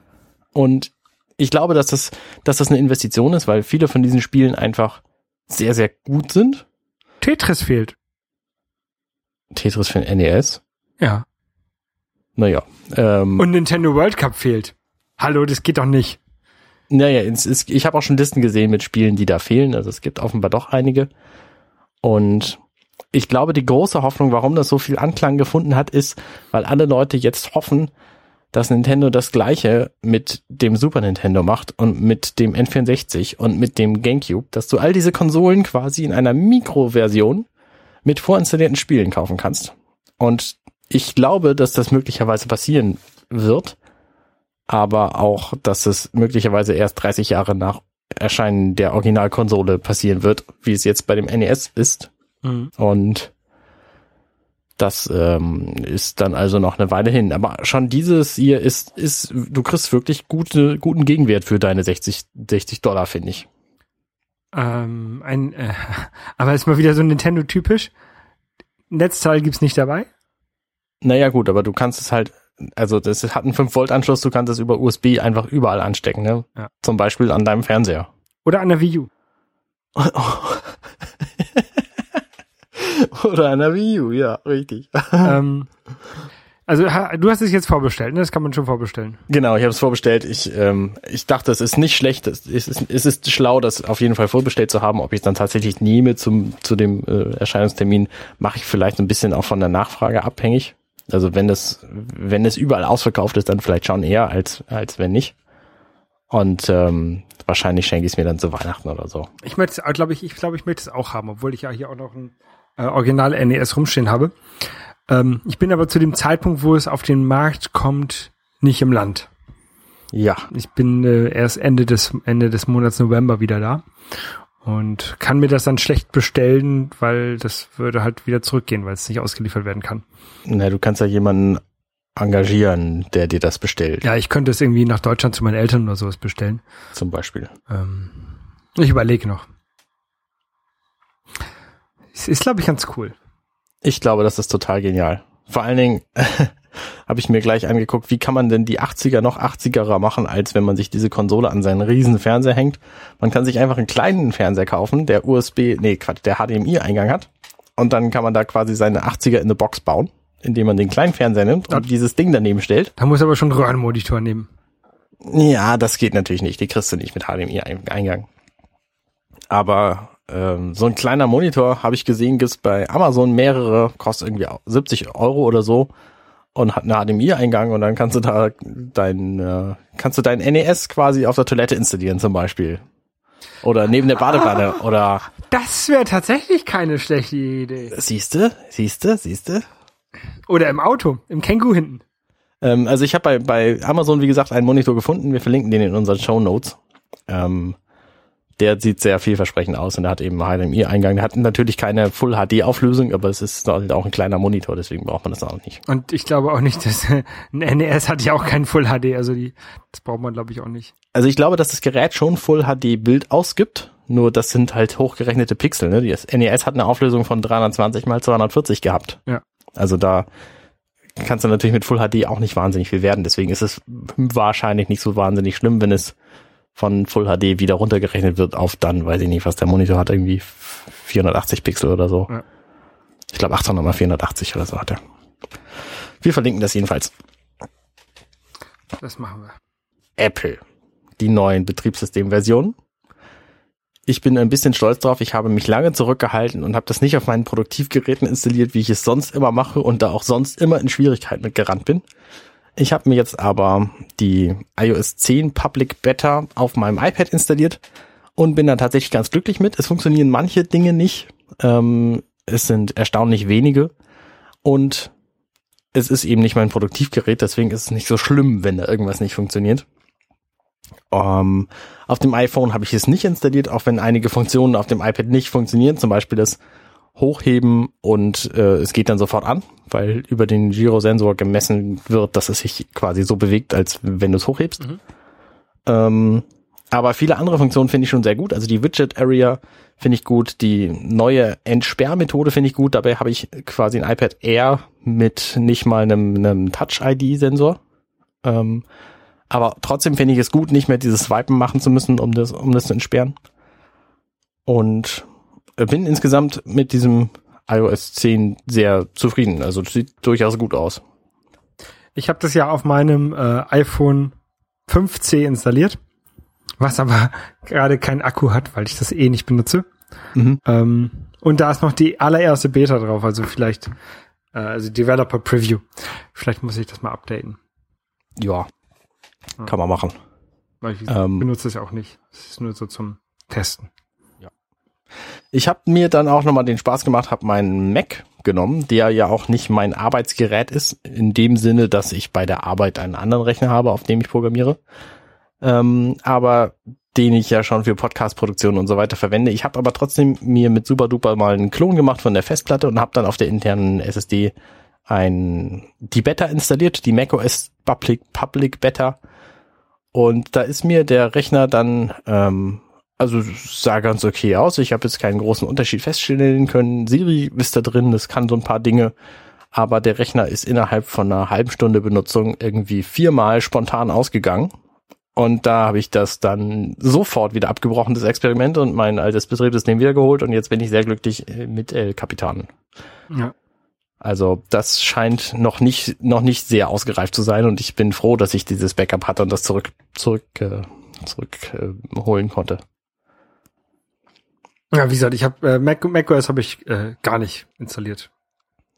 Und ich glaube, dass das, dass das eine Investition ist, weil viele von diesen Spielen einfach sehr, sehr gut sind. Tetris fehlt. Tetris für den NES. Ja. Naja. Ähm, Und Nintendo World Cup fehlt. Hallo, das geht doch nicht. naja, es ist, ich habe auch schon Listen gesehen mit Spielen, die da fehlen. Also es gibt offenbar doch einige. Und ich glaube, die große Hoffnung, warum das so viel Anklang gefunden hat, ist, weil alle Leute jetzt hoffen, dass Nintendo das gleiche mit dem Super Nintendo macht und mit dem N64 und mit dem GameCube, dass du all diese Konsolen quasi in einer Mikroversion mit vorinstallierten Spielen kaufen kannst. Und ich glaube, dass das möglicherweise passieren wird, aber auch, dass es möglicherweise erst 30 Jahre nach Erscheinen der Originalkonsole passieren wird, wie es jetzt bei dem NES ist. Und das ähm, ist dann also noch eine Weile hin. Aber schon dieses hier ist, ist, du kriegst wirklich gute, guten Gegenwert für deine 60, 60 Dollar, finde ich. Ähm, ein, äh, aber ist mal wieder so Nintendo-typisch. Netzteil gibt's nicht dabei? Naja gut, aber du kannst es halt, also das hat einen 5-Volt-Anschluss, du kannst es über USB einfach überall anstecken, ne? Ja. Zum Beispiel an deinem Fernseher. Oder an der Wii U? Oder der Wii U, ja, richtig. ähm, also du hast es jetzt vorbestellt, ne? Das kann man schon vorbestellen. Genau, ich habe es vorbestellt. Ich, ähm, ich dachte, es ist nicht schlecht, es ist, es ist schlau, das auf jeden Fall vorbestellt zu haben. Ob ich es dann tatsächlich nehme zum, zu dem äh, Erscheinungstermin, mache ich vielleicht ein bisschen auch von der Nachfrage abhängig. Also wenn es, wenn es überall ausverkauft ist, dann vielleicht schon eher, als, als wenn nicht. Und ähm, wahrscheinlich schenke ich es mir dann zu Weihnachten oder so. Ich möchte glaube ich, ich glaube, ich möchte es auch haben, obwohl ich ja hier auch noch ein äh, Original NES rumstehen habe. Ähm, ich bin aber zu dem Zeitpunkt, wo es auf den Markt kommt, nicht im Land. Ja, Ich bin äh, erst Ende des Ende des Monats November wieder da und kann mir das dann schlecht bestellen, weil das würde halt wieder zurückgehen, weil es nicht ausgeliefert werden kann. na, du kannst ja jemanden engagieren, der dir das bestellt, Ja, ich könnte es irgendwie nach Deutschland zu meinen Eltern oder sowas bestellen. zum Beispiel. Ähm, ich überlege noch. Es ist, glaube ich, ganz cool. Ich glaube, das ist total genial. Vor allen Dingen habe ich mir gleich angeguckt, wie kann man denn die 80er noch 80er machen, als wenn man sich diese Konsole an seinen riesen Fernseher hängt. Man kann sich einfach einen kleinen Fernseher kaufen, der USB, nee, Quatsch, der HDMI-Eingang hat. Und dann kann man da quasi seine 80er in eine Box bauen, indem man den kleinen Fernseher nimmt und dieses Ding daneben stellt. Da muss aber schon einen Röhrenmonitor nehmen. Ja, das geht natürlich nicht. Die kriegst du nicht mit HDMI-Eingang. Aber ähm, so ein kleiner Monitor, habe ich gesehen, gibt's bei Amazon mehrere, kostet irgendwie 70 Euro oder so und hat einen HDMI-Eingang und dann kannst du da dein, äh, kannst du dein NES quasi auf der Toilette installieren zum Beispiel. Oder neben der Badewanne oder Das wäre tatsächlich keine schlechte Idee. siehste, siehste, siehste. Oder im Auto, im Känguru hinten. Ähm, also ich habe bei, bei Amazon, wie gesagt, einen Monitor gefunden. Wir verlinken den in unseren Show Notes. Ähm, der sieht sehr vielversprechend aus und der hat eben HDMI-Eingang. Der hat natürlich keine Full-HD-Auflösung, aber es ist halt auch ein kleiner Monitor, deswegen braucht man das auch nicht. Und ich glaube auch nicht, dass ein NES hat ja auch kein Full HD, also die, das braucht man glaube ich auch nicht. Also ich glaube, dass das Gerät schon Full-HD-Bild ausgibt, nur das sind halt hochgerechnete Pixel. Ne? Das NES hat eine Auflösung von 320 mal 240 gehabt. Ja. Also da kannst du natürlich mit Full HD auch nicht wahnsinnig viel werden. Deswegen ist es wahrscheinlich nicht so wahnsinnig schlimm, wenn es von Full HD wieder runtergerechnet wird auf dann, weiß ich nicht, was der Monitor hat, irgendwie 480 Pixel oder so. Ja. Ich glaube 800 mal 480 oder so hat er. Wir verlinken das jedenfalls. Das machen wir. Apple. Die neuen Betriebssystemversionen. Ich bin ein bisschen stolz drauf. Ich habe mich lange zurückgehalten und habe das nicht auf meinen Produktivgeräten installiert, wie ich es sonst immer mache und da auch sonst immer in Schwierigkeiten mit gerannt bin. Ich habe mir jetzt aber die iOS 10 Public Beta auf meinem iPad installiert und bin da tatsächlich ganz glücklich mit. Es funktionieren manche Dinge nicht. Ähm, es sind erstaunlich wenige und es ist eben nicht mein Produktivgerät, deswegen ist es nicht so schlimm, wenn da irgendwas nicht funktioniert. Ähm, auf dem iPhone habe ich es nicht installiert, auch wenn einige Funktionen auf dem iPad nicht funktionieren, zum Beispiel das Hochheben und äh, es geht dann sofort an, weil über den Gyrosensor gemessen wird, dass es sich quasi so bewegt, als wenn du es hochhebst. Mhm. Ähm, aber viele andere Funktionen finde ich schon sehr gut. Also die Widget Area finde ich gut. Die neue Entsperrmethode finde ich gut. Dabei habe ich quasi ein iPad Air mit nicht mal einem, einem Touch-ID-Sensor. Ähm, aber trotzdem finde ich es gut, nicht mehr dieses Swipen machen zu müssen, um das, um das zu entsperren. Und bin insgesamt mit diesem iOS 10 sehr zufrieden. Also sieht durchaus gut aus. Ich habe das ja auf meinem äh, iPhone 5C installiert, was aber gerade keinen Akku hat, weil ich das eh nicht benutze. Mhm. Ähm, und da ist noch die allererste Beta drauf, also vielleicht, äh, also Developer Preview. Vielleicht muss ich das mal updaten, Ja, kann man machen. weil ich Ähm. benutze es ja auch nicht. Es ist nur so zum Testen. Ich habe mir dann auch nochmal den Spaß gemacht, habe meinen Mac genommen, der ja auch nicht mein Arbeitsgerät ist, in dem Sinne, dass ich bei der Arbeit einen anderen Rechner habe, auf dem ich programmiere, ähm, aber den ich ja schon für Podcast-Produktion und so weiter verwende. Ich habe aber trotzdem mir mit SuperDuper mal einen Klon gemacht von der Festplatte und habe dann auf der internen SSD ein die Beta installiert, die macOS Public, Public Beta. Und da ist mir der Rechner dann ähm, Also es sah ganz okay aus. Ich habe jetzt keinen großen Unterschied feststellen können. Siri ist da drin, das kann so ein paar Dinge. Aber der Rechner ist innerhalb von einer halben Stunde Benutzung irgendwie viermal spontan ausgegangen. Und da habe ich das dann sofort wieder abgebrochen, das Experiment, und mein altes Betriebssystem wiedergeholt. Und jetzt bin ich sehr glücklich äh, mit El Capitan. Ja. Also das scheint noch nicht noch nicht sehr ausgereift zu sein und ich bin froh, dass ich dieses Backup hatte und das zurück zurück äh, zurück äh, holen konnte. Ja, wie gesagt, ich habe äh, Mac, macOS habe ich äh, gar nicht installiert.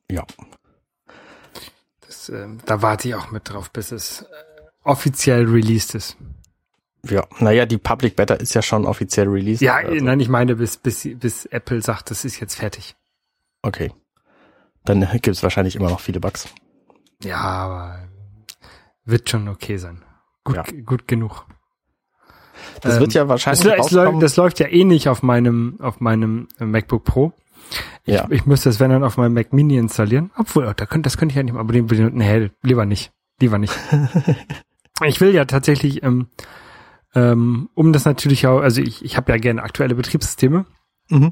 Ja. Das, äh, da warte ich auch mit drauf, bis es äh, offiziell released ist. Ja, naja, die Public Beta ist ja schon offiziell released. Ja, also, nein, ich meine, bis, bis, bis Apple sagt, das ist jetzt fertig. Okay. Dann gibt's wahrscheinlich immer noch viele Bugs. Ja, aber wird schon okay sein. Gut, Ja. gut genug. Das Ähm, wird ja Das, wahrscheinlich das, läuft, rauskommen. das läuft ja eh nicht auf meinem, auf meinem äh, MacBook Pro. Ich, Ja. ich müsste es, wenn dann, auf meinem Mac Mini installieren. Obwohl, oh, da könnte, das könnte ich ja nicht, aber den, den nee, lieber nicht. Lieber nicht. ich will ja tatsächlich, ähm, ähm, um das natürlich auch, also ich, ich habe ja gerne aktuelle Betriebssysteme Mhm.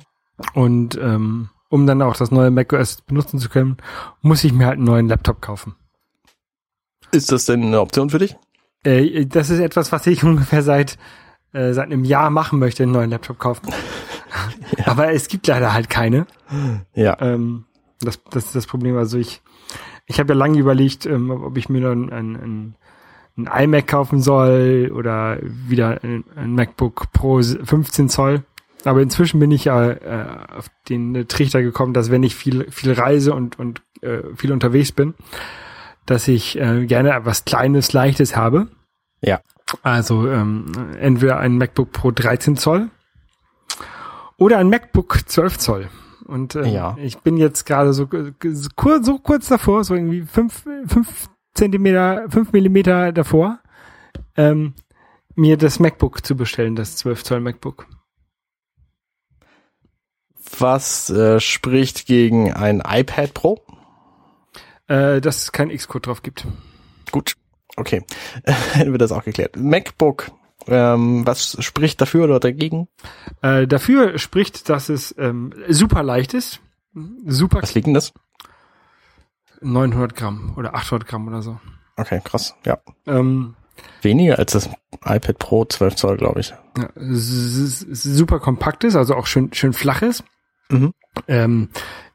und ähm, um dann auch das neue macOS benutzen zu können, muss ich mir halt einen neuen Laptop kaufen. Ist das denn eine Option für dich? Äh, das ist etwas, was ich ungefähr seit äh, seit einem Jahr machen möchte, einen neuen Laptop kaufen. Aber es gibt leider halt keine. Ja. Ähm, das, das ist das Problem. Also ich, ich habe ja lange überlegt, ähm, ob ich mir dann ein, ein, ein iMac kaufen soll oder wieder ein, ein MacBook Pro 15 Zoll. Aber inzwischen bin ich ja äh, auf den Trichter gekommen, dass wenn ich viel viel reise und und äh, viel unterwegs bin, dass ich äh, gerne etwas Kleines, Leichtes habe. Ja. Also ähm, entweder ein MacBook Pro 13 Zoll oder ein MacBook 12 Zoll. Und ähm, Ja. ich bin jetzt gerade so, so, kurz, so kurz davor, so irgendwie fünf, fünf Zentimeter, fünf Millimeter davor, ähm, mir das MacBook zu bestellen, das 12 Zoll MacBook. Was äh, spricht gegen ein iPad Pro? Äh, dass es kein Xcode drauf gibt. Gut. Okay. Hätten wir das auch geklärt. MacBook. Ähm, was spricht dafür oder dagegen? Äh, dafür spricht, dass es ähm, super leicht ist. Super Was liegt denn das? 900 Gramm oder 800 Gramm oder so. Okay, krass. Ja. Ähm, Weniger als das iPad Pro 12 Zoll, glaube ich. ja, super kompakt ist, also auch schön, schön flach ist. Mhm. Ähm,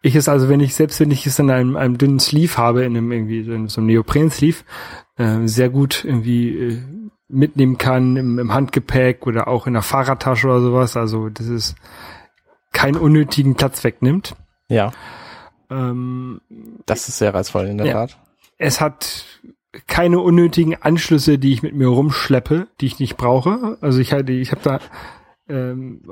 ich es also, wenn ich, selbst wenn ich es in einem, einem dünnen Sleeve habe, in einem irgendwie so einem, so einem Neopren-Sleeve, äh, sehr gut irgendwie äh, mitnehmen kann im, im Handgepäck oder auch in der Fahrradtasche oder sowas. Also, das ist keinen unnötigen Platz wegnimmt. Ja, Ähm, das ist sehr reizvoll in der Ja. Tat. es hat keine unnötigen Anschlüsse, die ich mit mir rumschleppe, die ich nicht brauche. Also ich hatte, ich habe da ähm,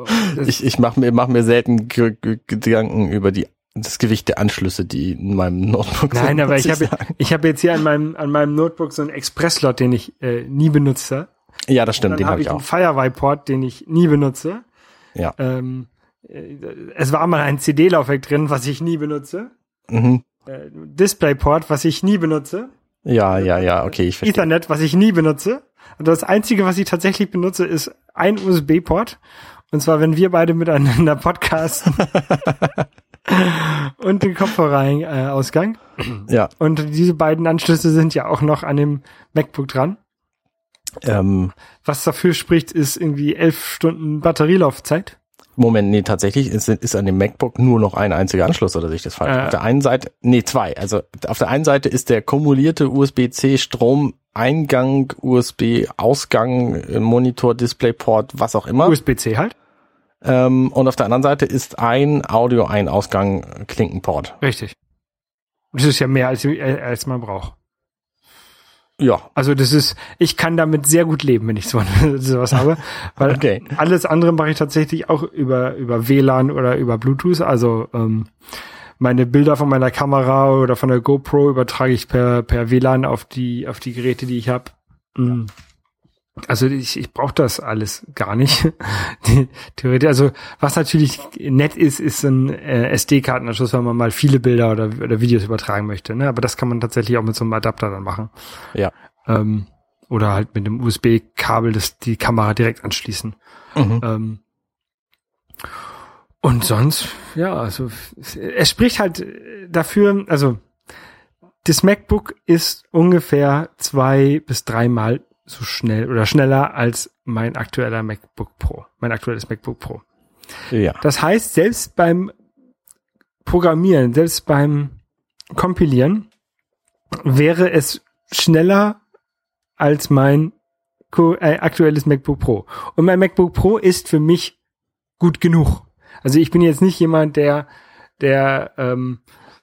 Ich, ich mache mir, mach mir selten Gedanken über die, das Gewicht der Anschlüsse, die in meinem Notebook nein, sind. aber muss ich habe ich habe jetzt hier an meinem an meinem Notebook so einen Express-Slot, den ich äh, nie benutze. Ja, das stimmt, Dann den habe habe ich ich einen auch. Firewire-Port, den ich nie benutze. Ja. Ähm, äh, es war mal ein CD-Laufwerk drin, was ich nie benutze. Mhm. Äh, Displayport, was ich nie benutze. Ja, ja, ja, okay, ich verstehe. Ethernet, was ich nie benutze. Und das einzige, was ich tatsächlich benutze, ist ein USB-Port. Und zwar, wenn wir beide miteinander podcasten. und den Kopfhörer-Ausgang. Ja, Und diese beiden Anschlüsse sind ja auch noch an dem MacBook dran. ähm, Was dafür spricht, ist irgendwie elf Stunden Batterielaufzeit. Moment, nee, tatsächlich ist, ist an dem MacBook nur noch ein einziger Anschluss, oder sehe ich das falsch? Äh. auf der einen Seite, nee, zwei. Also auf der einen Seite ist der kumulierte USB-C Stromeingang, USB-Ausgang, äh, Monitor, Displayport, was auch immer. USB-C halt. Ähm, und auf der anderen Seite ist ein Audio-Ein-Ausgang äh, Klinkenport. Richtig. Das ist ja mehr, als, äh, als man braucht. Ja, Also das ist, ich kann damit sehr gut leben, wenn ich so sowas habe, weil Okay. alles andere mache ich tatsächlich auch über über WLAN oder über Bluetooth. Also ähm, meine Bilder von meiner Kamera oder von der GoPro übertrage ich per per WLAN auf die auf die Geräte, die ich habe. Mm. Also ich, ich brauche das alles gar nicht. Theoretisch, also was natürlich nett ist, ist ein äh, SD-Kartenanschluss, wenn man mal viele Bilder oder, oder Videos übertragen möchte. Ne? Aber das kann man tatsächlich auch mit so einem Adapter dann machen. ja. Ähm, oder halt mit dem USB-Kabel das die Kamera direkt anschließen. Mhm. Ähm, Und sonst, ja, also es spricht halt dafür, also das MacBook ist ungefähr zwei bis dreimal so schnell oder schneller als mein aktueller MacBook Pro, mein aktuelles MacBook Pro. Ja. Das heißt, selbst beim Programmieren, selbst beim Kompilieren wäre es schneller als mein äh, aktuelles MacBook Pro. Und mein MacBook Pro ist für mich gut genug. Also ich bin jetzt nicht jemand, der, der ähm,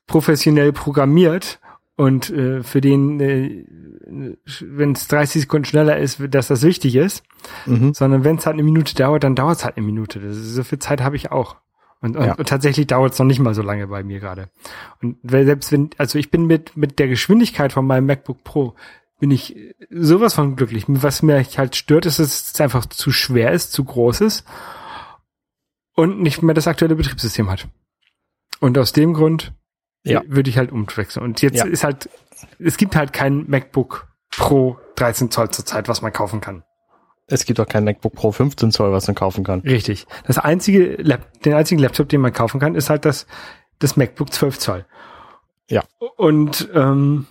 professionell programmiert und äh, für den, äh, wenn es 30 Sekunden schneller ist, dass das wichtig ist, Mhm. sondern wenn es halt eine Minute dauert, dann dauert es halt eine Minute. Das ist, so viel Zeit habe ich auch. Und, und, Ja. und tatsächlich dauert es noch nicht mal so lange bei mir gerade. Und selbst wenn, also ich bin mit, mit der Geschwindigkeit von meinem MacBook Pro, bin ich sowas von glücklich. Was mir halt stört, ist, dass es einfach zu schwer ist, zu groß ist und nicht mehr das aktuelle Betriebssystem hat. Und aus dem Grund Ja. würde ich halt umwechseln. Und jetzt Ja. ist halt, es gibt halt kein MacBook Pro 13 Zoll zurzeit, was man kaufen kann. Es gibt auch kein MacBook Pro 15 Zoll, was man kaufen kann. Richtig. Das einzige, Lap den einzigen Laptop, den man kaufen kann, ist halt das, das MacBook 12 Zoll. Ja. Und ähm,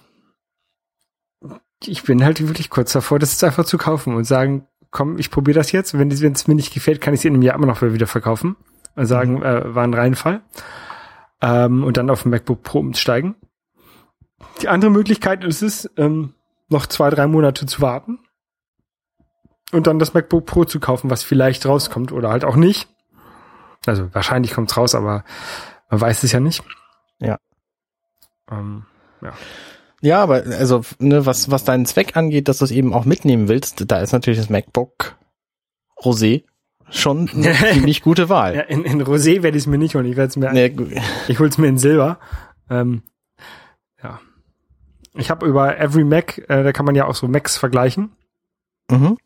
ich bin halt wirklich kurz davor, das jetzt einfach zu kaufen und sagen, komm, ich probiere das jetzt. Wenn es mir nicht gefällt, kann ich es in einem Jahr immer noch wieder verkaufen. Und sagen, äh, war ein Reinfall. Ähm, und dann auf dem MacBook Pro umsteigen. Die andere Möglichkeit ist es, ähm, noch zwei, drei Monate zu warten und dann das MacBook Pro zu kaufen, was vielleicht rauskommt oder halt auch nicht. Also wahrscheinlich kommt's raus, aber man weiß es ja nicht. Ja. Ähm, Ja, aber also, ne, was, was deinen Zweck angeht, dass du es eben auch mitnehmen willst, da ist natürlich das MacBook Rosé schon eine ziemlich gute Wahl. ja, in, in Rosé werde ich es mir nicht holen. Ich werde es mir, Ne, gu- ich hol's mir in Silber. Ähm, ja. Ich habe über Every Mac, äh, da kann man ja auch so Macs vergleichen. mhm.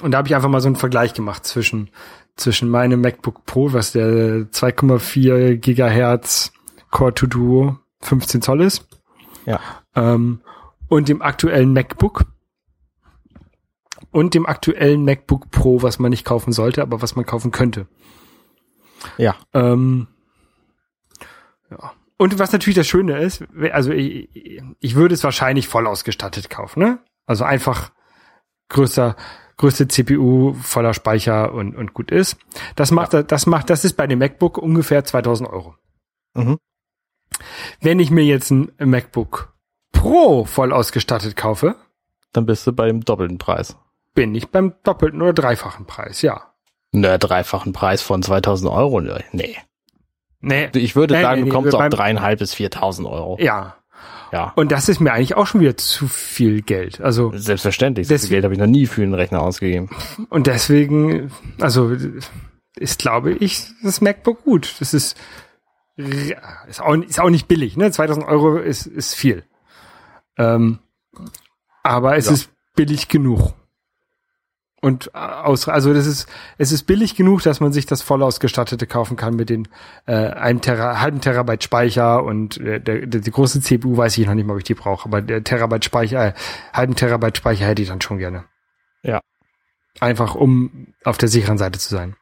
Und da habe ich einfach mal so einen Vergleich gemacht zwischen, zwischen meinem MacBook Pro, was der 2,4 Gigahertz Core to Duo 15 Zoll ist. Ja. Ähm, und dem aktuellen MacBook. Und dem aktuellen MacBook Pro, was man nicht kaufen sollte, aber was man kaufen könnte. Ja. Ähm, ja. Und was natürlich das Schöne ist, also ich, ich würde es wahrscheinlich voll ausgestattet kaufen, ne? Also einfach größer, größte CPU, voller Speicher und, und gut ist. Das macht, das macht, das ist bei dem MacBook ungefähr 2000 Euro. Mhm. Wenn ich mir jetzt ein MacBook Pro voll ausgestattet kaufe, Dann bist du bei dem doppelten Preis. Bin ich beim doppelten oder dreifachen Preis, ja. Ne, dreifachen Preis von 2000 Euro, ne, nee. Nee. Ich würde Nee, sagen, nee, du nee, kommst auf dreieinhalb bis 4000 Euro. Ja. Ja. Und das ist mir eigentlich auch schon wieder zu viel Geld. Also, Selbstverständlich. So viel Geld habe ich noch nie für einen Rechner ausgegeben. Und deswegen, also ist, glaube ich, das MacBook gut. Das ist, ist, auch, ist auch nicht billig, ne? 2000 Euro ist, ist viel. Ähm, aber es Ja. ist billig genug. Und äh, aus, also das ist, es ist billig genug, dass man sich das voll ausgestattete kaufen kann mit den äh, einem Tera, halben Terabyte Speicher und äh, der, der, die große CPU weiß ich noch nicht mal, ob ich die brauche, aber der Terabyte Speicher, äh, halben Terabyte Speicher hätte ich dann schon gerne. Ja. Einfach um auf der sicheren Seite zu sein.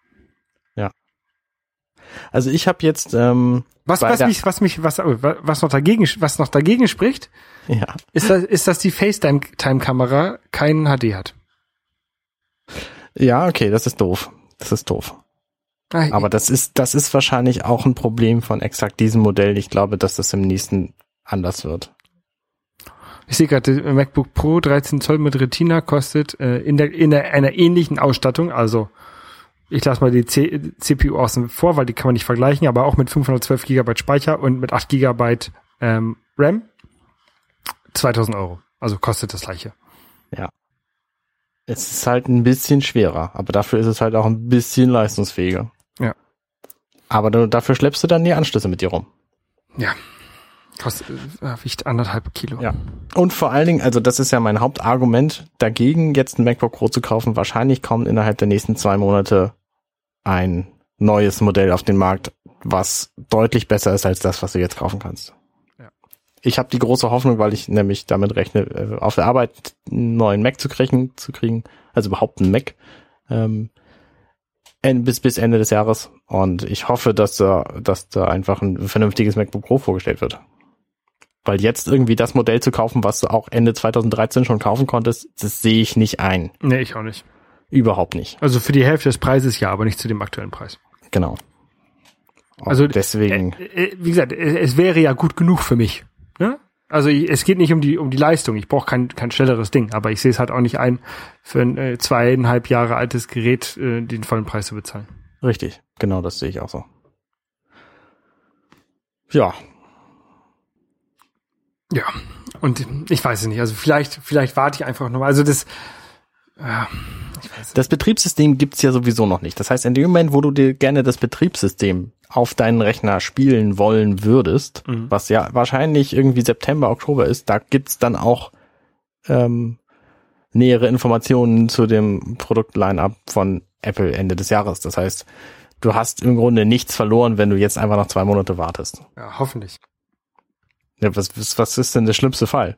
Also ich habe jetzt, ähm, Was, was mich, was mich, was, was noch dagegen, was noch dagegen spricht, ja, ist, dass, ist, dass die FaceTime-Kamera keinen HD hat. Ja, okay, das ist doof. Das ist doof. Ah, Aber das ist, das ist wahrscheinlich auch ein Problem von exakt diesem Modell. Ich glaube, dass das im nächsten anders wird. Ich sehe gerade, der MacBook Pro 13 Zoll mit Retina kostet äh, in, der, in der, einer ähnlichen Ausstattung, also ich lasse mal die C CPU außen vor, weil die kann man nicht vergleichen, aber auch mit 512 Gigabyte Speicher und mit 8 Gigabyte ähm, RAM 2000 Euro. Also kostet das gleiche. Es ist halt ein bisschen schwerer, aber dafür ist es halt auch ein bisschen leistungsfähiger. Ja. Aber du, dafür schleppst du dann die Anschlüsse mit dir rum. Ja. Kostet äh, wiegt anderthalb Kilo. Ja. Und vor allen Dingen, also das ist ja mein Hauptargument dagegen, jetzt ein MacBook Pro zu kaufen. Wahrscheinlich kommt innerhalb der nächsten zwei Monate ein neues Modell auf den Markt, was deutlich besser ist als das, was du jetzt kaufen kannst. Ich habe die große Hoffnung, weil ich nämlich damit rechne, äh, auf der Arbeit einen neuen Mac zu kriegen, zu kriegen, also überhaupt einen Mac. Ähm, bis, bis Ende des Jahres. Und ich hoffe, dass da, dass da einfach ein vernünftiges MacBook Pro vorgestellt wird. Weil jetzt irgendwie das Modell zu kaufen, was du auch Ende 2013 schon kaufen konntest, das sehe ich nicht ein. Nee, ich auch nicht. Überhaupt nicht. Also für die Hälfte des Preises ja, aber nicht zu dem aktuellen Preis. Genau. Also deswegen, Äh, äh, wie gesagt, es, es wäre ja gut genug für mich. Also es geht nicht um die um die Leistung. Ich brauche kein kein schnelleres Ding, aber ich sehe es halt auch nicht ein, für ein äh, zweieinhalb Jahre altes Gerät äh, den vollen Preis zu bezahlen. richtig. Genau, das sehe ich auch so. Ja, Ja. Und ich weiß es nicht. Also vielleicht vielleicht warte ich einfach noch mal. Also das. Ja, weiß. Das Betriebssystem gibt's ja sowieso noch nicht. Das heißt, in dem Moment, wo du dir gerne das Betriebssystem auf deinen Rechner spielen wollen würdest, Mhm. was ja wahrscheinlich irgendwie September, Oktober ist, da gibt's dann auch ähm, nähere Informationen zu dem Produktline-up von Apple Ende des Jahres. Das heißt, du hast im Grunde nichts verloren, wenn du jetzt einfach noch zwei Monate wartest. Ja, hoffentlich. Ja, was, was ist denn der schlimmste Fall?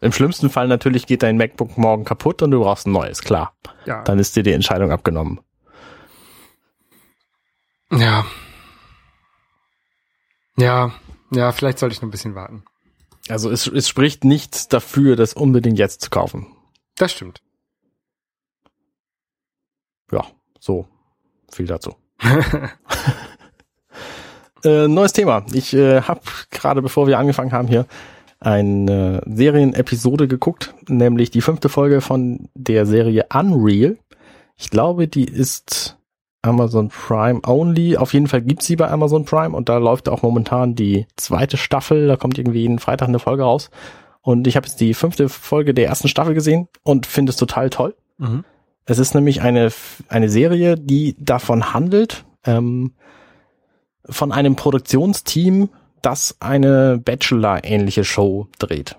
Im schlimmsten Fall natürlich geht dein MacBook morgen kaputt und du brauchst ein neues, klar. Ja. Dann ist dir die Entscheidung abgenommen. Ja. Ja, ja, vielleicht sollte ich noch ein bisschen warten. Also es, es spricht nichts dafür, das unbedingt jetzt zu kaufen. Das stimmt. Ja, so viel dazu. äh, neues Thema. Ich äh, habe gerade, bevor wir angefangen haben hier, eine Serienepisode geguckt, nämlich die fünfte Folge von der Serie Unreal. Ich glaube, die ist Amazon Prime only. Auf jeden Fall gibt's sie bei Amazon Prime und da läuft auch momentan die zweite Staffel. Da kommt irgendwie jeden Freitag eine Folge raus. Und ich habe jetzt die fünfte Folge der ersten Staffel gesehen und finde es total toll. Mhm. Es ist nämlich eine, eine Serie, die davon handelt, ähm, von einem Produktionsteam, das eine Bachelor-ähnliche Show dreht.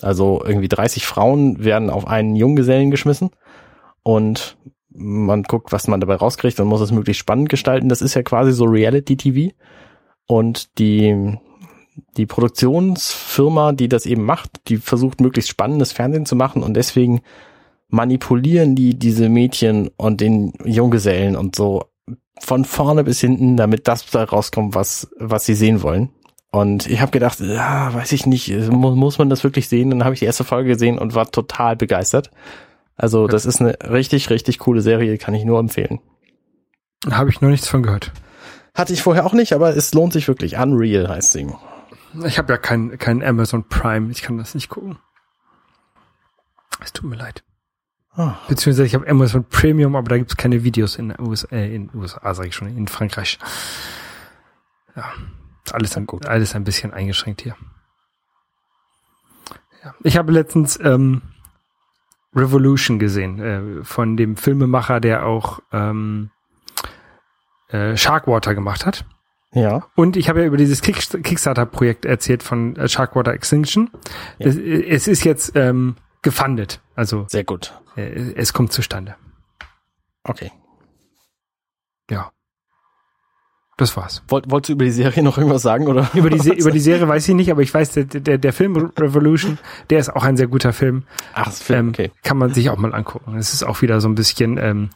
Also irgendwie 30 Frauen werden auf einen Junggesellen geschmissen und man guckt, was man dabei rauskriegt und muss es möglichst spannend gestalten. Das ist ja quasi so Reality-TV und die, die Produktionsfirma, die das eben macht, die versucht möglichst spannendes Fernsehen zu machen und deswegen manipulieren die diese Mädchen und den Junggesellen und so von vorne bis hinten, damit das da rauskommt, was was sie sehen wollen. Und ich habe gedacht, ja, weiß ich nicht, muss, muss man das wirklich sehen? Dann habe ich die erste Folge gesehen und war total begeistert. Also das ist eine richtig, richtig coole Serie, kann ich nur empfehlen. Habe ich noch nichts von gehört. Hatte ich vorher auch nicht, aber es lohnt sich wirklich. Unreal heißt sie. Ich habe ja kein, kein Amazon Prime. Ich kann das nicht gucken. Es tut mir leid. Ah, Beziehungsweise ich habe Amazon Premium, aber da gibt's keine Videos in USA, äh, in USA sage ich schon, in Frankreich. Ja, alles ein, Gut. alles ein bisschen eingeschränkt hier. Ja. Ich habe letztens ähm, Revolution gesehen äh, von dem Filmemacher, der auch ähm, äh, Sharkwater gemacht hat. Ja, Und ich habe ja über dieses Kick Kickstarter-Projekt erzählt von äh, Sharkwater Extinction. Das, äh, es ist jetzt ähm, gefundet, also sehr gut. äh, es kommt zustande. Okay. Ja. Das war's. Wollt, wolltest du über die Serie noch irgendwas sagen, oder? Über die, Se über die Serie weiß ich nicht, aber ich weiß, der, der, der Film Revolution, der ist auch ein sehr guter Film. Ach, das Film, Ähm, okay. Kann man sich auch mal angucken. Es ist auch wieder so ein bisschen ähm,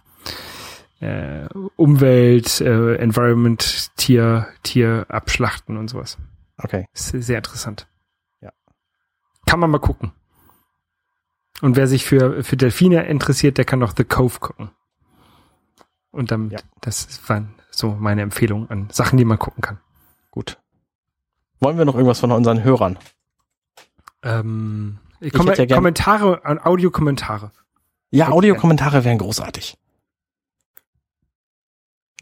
äh, Umwelt, äh, Environment, Tier, Tier abschlachten und sowas. Okay. Ist sehr interessant. Ja. Kann man mal gucken. Und wer sich für, für Delfine interessiert, der kann noch The Cove gucken. Und dann, Ja. das waren so meine Empfehlungen an Sachen, die man gucken kann. Gut. Wollen wir noch irgendwas von unseren Hörern? Ähm, Ich Kom ja Kommentare, an Audiokommentare. Ja, Audiokommentare wären großartig.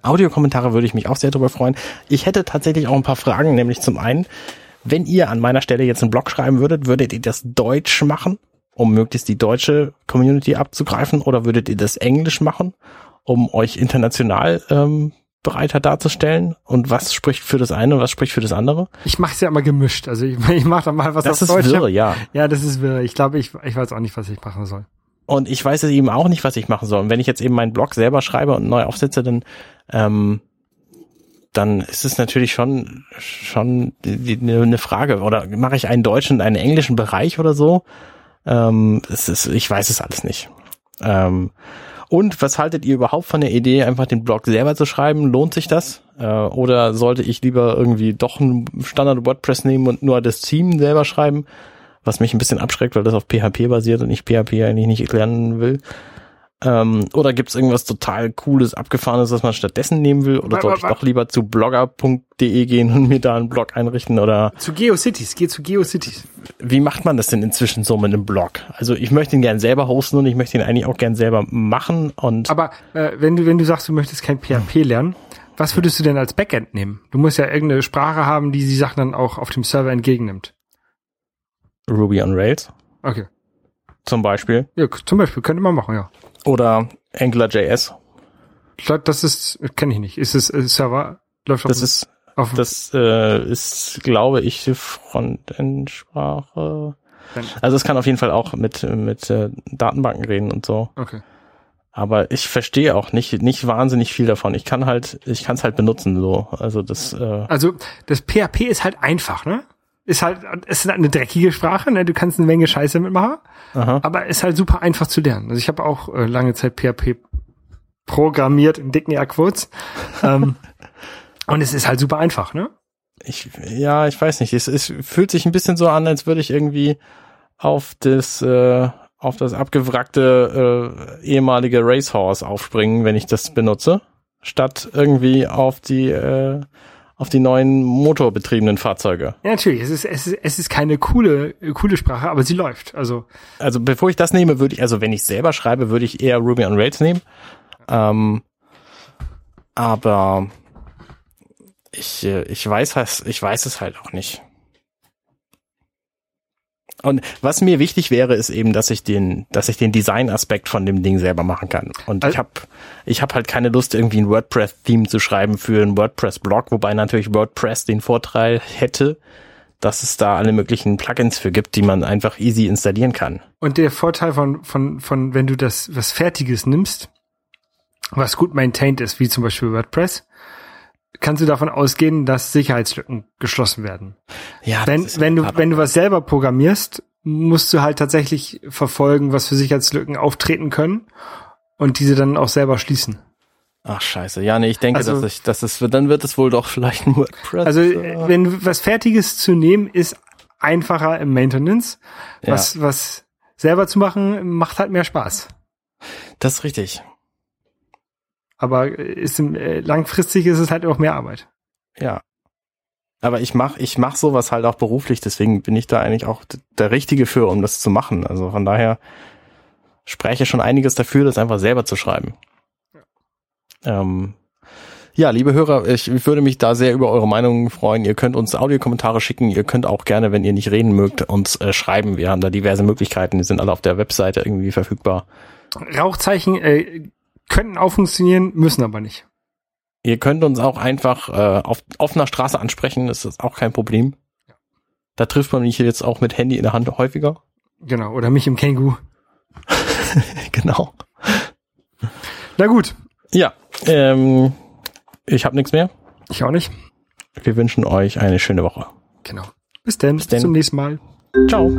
Audiokommentare würde ich mich auch sehr darüber freuen. Ich hätte tatsächlich auch ein paar Fragen, nämlich zum einen, wenn ihr an meiner Stelle jetzt einen Blog schreiben würdet, würdet ihr das Deutsch machen, um möglichst die deutsche Community abzugreifen, oder würdet ihr das Englisch machen, um euch international ähm, breiter darzustellen? Und was spricht für das eine und was spricht für das andere? Ich mache es ja immer gemischt. Also ich, ich mache dann mal was Das auf ist Deutsch. wirr, ja. Ja, das ist wirr. Ich glaube, ich, ich weiß auch nicht, was ich machen soll. Und ich weiß es eben auch nicht, was ich machen soll. Und wenn ich jetzt eben meinen Blog selber schreibe und neu aufsetze, dann, ähm, dann ist es natürlich schon, schon eine Frage. Oder mache ich einen deutschen und einen englischen Bereich oder so? Ähm, es ist, ich weiß es alles nicht. Ähm, Und was haltet ihr überhaupt von der Idee, einfach den Blog selber zu schreiben? Lohnt sich das? Äh, oder sollte ich lieber irgendwie doch ein Standard WordPress nehmen und nur das Theme selber schreiben? Was mich ein bisschen abschreckt, weil das auf PHP basiert und ich PHP eigentlich nicht lernen will. Ähm, oder gibt's irgendwas total cooles, abgefahrenes, was man stattdessen nehmen will? Oder sollte ich doch lieber zu blogger.de gehen und mir da einen Blog einrichten? Oder Zu GeoCities, geh zu GeoCities. wie macht man das denn inzwischen so mit einem Blog? Also ich möchte ihn gern selber hosten und ich möchte ihn eigentlich auch gern selber machen und Aber äh, wenn du wenn du sagst, du möchtest kein PHP lernen, was würdest du denn als Backend nehmen? Du musst ja irgendeine Sprache haben, die die Sachen dann auch auf dem Server entgegennimmt. Ruby on Rails Okay. zum Beispiel. Ja, zum Beispiel könnte man machen, ja. Oder AngularJS. Das ist, kenne ich nicht. Ist es äh, Server? Läuft auf, Das ist, auf das äh, ist, glaube ich, die Frontend-Sprache. Also es kann auf jeden Fall auch mit, mit äh, Datenbanken reden und so. Okay. Aber ich verstehe auch nicht, nicht wahnsinnig viel davon. Ich kann halt, ich kann es halt benutzen, so. Also das, äh, Also das PHP ist halt einfach, ne? Ist halt, es ist halt eine dreckige Sprache, ne? Du kannst eine Menge Scheiße mitmachen, aha. aber ist halt super einfach zu lernen. Also ich habe auch äh, lange Zeit PHP programmiert in dicken Airquotes. ähm, und es ist halt super einfach, ne? Ich, ja, ich weiß nicht. Es, es fühlt sich ein bisschen so an, als würde ich irgendwie auf das, äh, auf das abgewrackte äh, ehemalige Racehorse aufspringen, wenn ich das benutze, statt irgendwie auf die, äh, auf die neuen motorbetriebenen Fahrzeuge. Ja, natürlich. Es ist, es ist, es ist keine coole, coole Sprache, aber sie läuft. Also, Also bevor ich das nehme, würde ich, also wenn ich selber schreibe, würde ich eher Ruby on Rails nehmen. Ähm, aber ich, äh, ich weiß ich weiß es halt auch nicht. Und was mir wichtig wäre, ist eben, dass ich den, dass ich den Design-Aspekt von dem Ding selber machen kann. Und Also- ich habe, ich habe halt keine Lust, irgendwie ein WordPress-Theme zu schreiben für einen WordPress-Blog, wobei natürlich WordPress den Vorteil hätte, dass es da alle möglichen Plugins für gibt, die man einfach easy installieren kann. und der Vorteil von, von, von, wenn du das, was Fertiges nimmst, was gut maintained ist, wie zum Beispiel WordPress, kannst du davon ausgehen, dass Sicherheitslücken geschlossen werden. Ja, Wenn, das ist wenn du, wenn du was selber programmierst, musst du halt tatsächlich verfolgen, was für Sicherheitslücken auftreten können und diese dann auch selber schließen. Ach scheiße, ja, nee, ich denke, Also- dass ich, dass es, dann wird es wohl doch vielleicht ein WordPress. Also, äh, wenn du was Fertiges zu nehmen, ist einfacher im Maintenance. Ja. Was, was selber zu machen, macht halt mehr Spaß. das ist richtig. Aber ist äh, langfristig ist es halt auch mehr Arbeit. Ja. Aber ich mach, ich mach sowas halt auch beruflich, deswegen bin ich da eigentlich auch der Richtige für, um das zu machen. Also von daher spreche schon einiges dafür, das einfach selber zu schreiben. Ähm, ja, liebe Hörer, ich, ich würde mich da sehr über eure Meinungen freuen. Ihr könnt uns Audiokommentare schicken. Ihr könnt auch gerne, wenn ihr nicht reden mögt, uns äh, schreiben. Wir haben da diverse Möglichkeiten. Die sind alle auf der Webseite irgendwie verfügbar. Rauchzeichen äh, könnten auch funktionieren, müssen aber nicht. Ihr könnt uns auch einfach äh, auf offener Straße ansprechen, das ist auch kein Problem. Da trifft man mich jetzt auch mit Handy in der Hand häufiger. Genau. Oder mich im Känguru. genau. Na gut. Ja, ähm, ich habe nichts mehr. Ich auch nicht. Wir wünschen euch eine schöne Woche. Genau. Bis dann. Bis, denn. zum nächsten Mal. Ciao.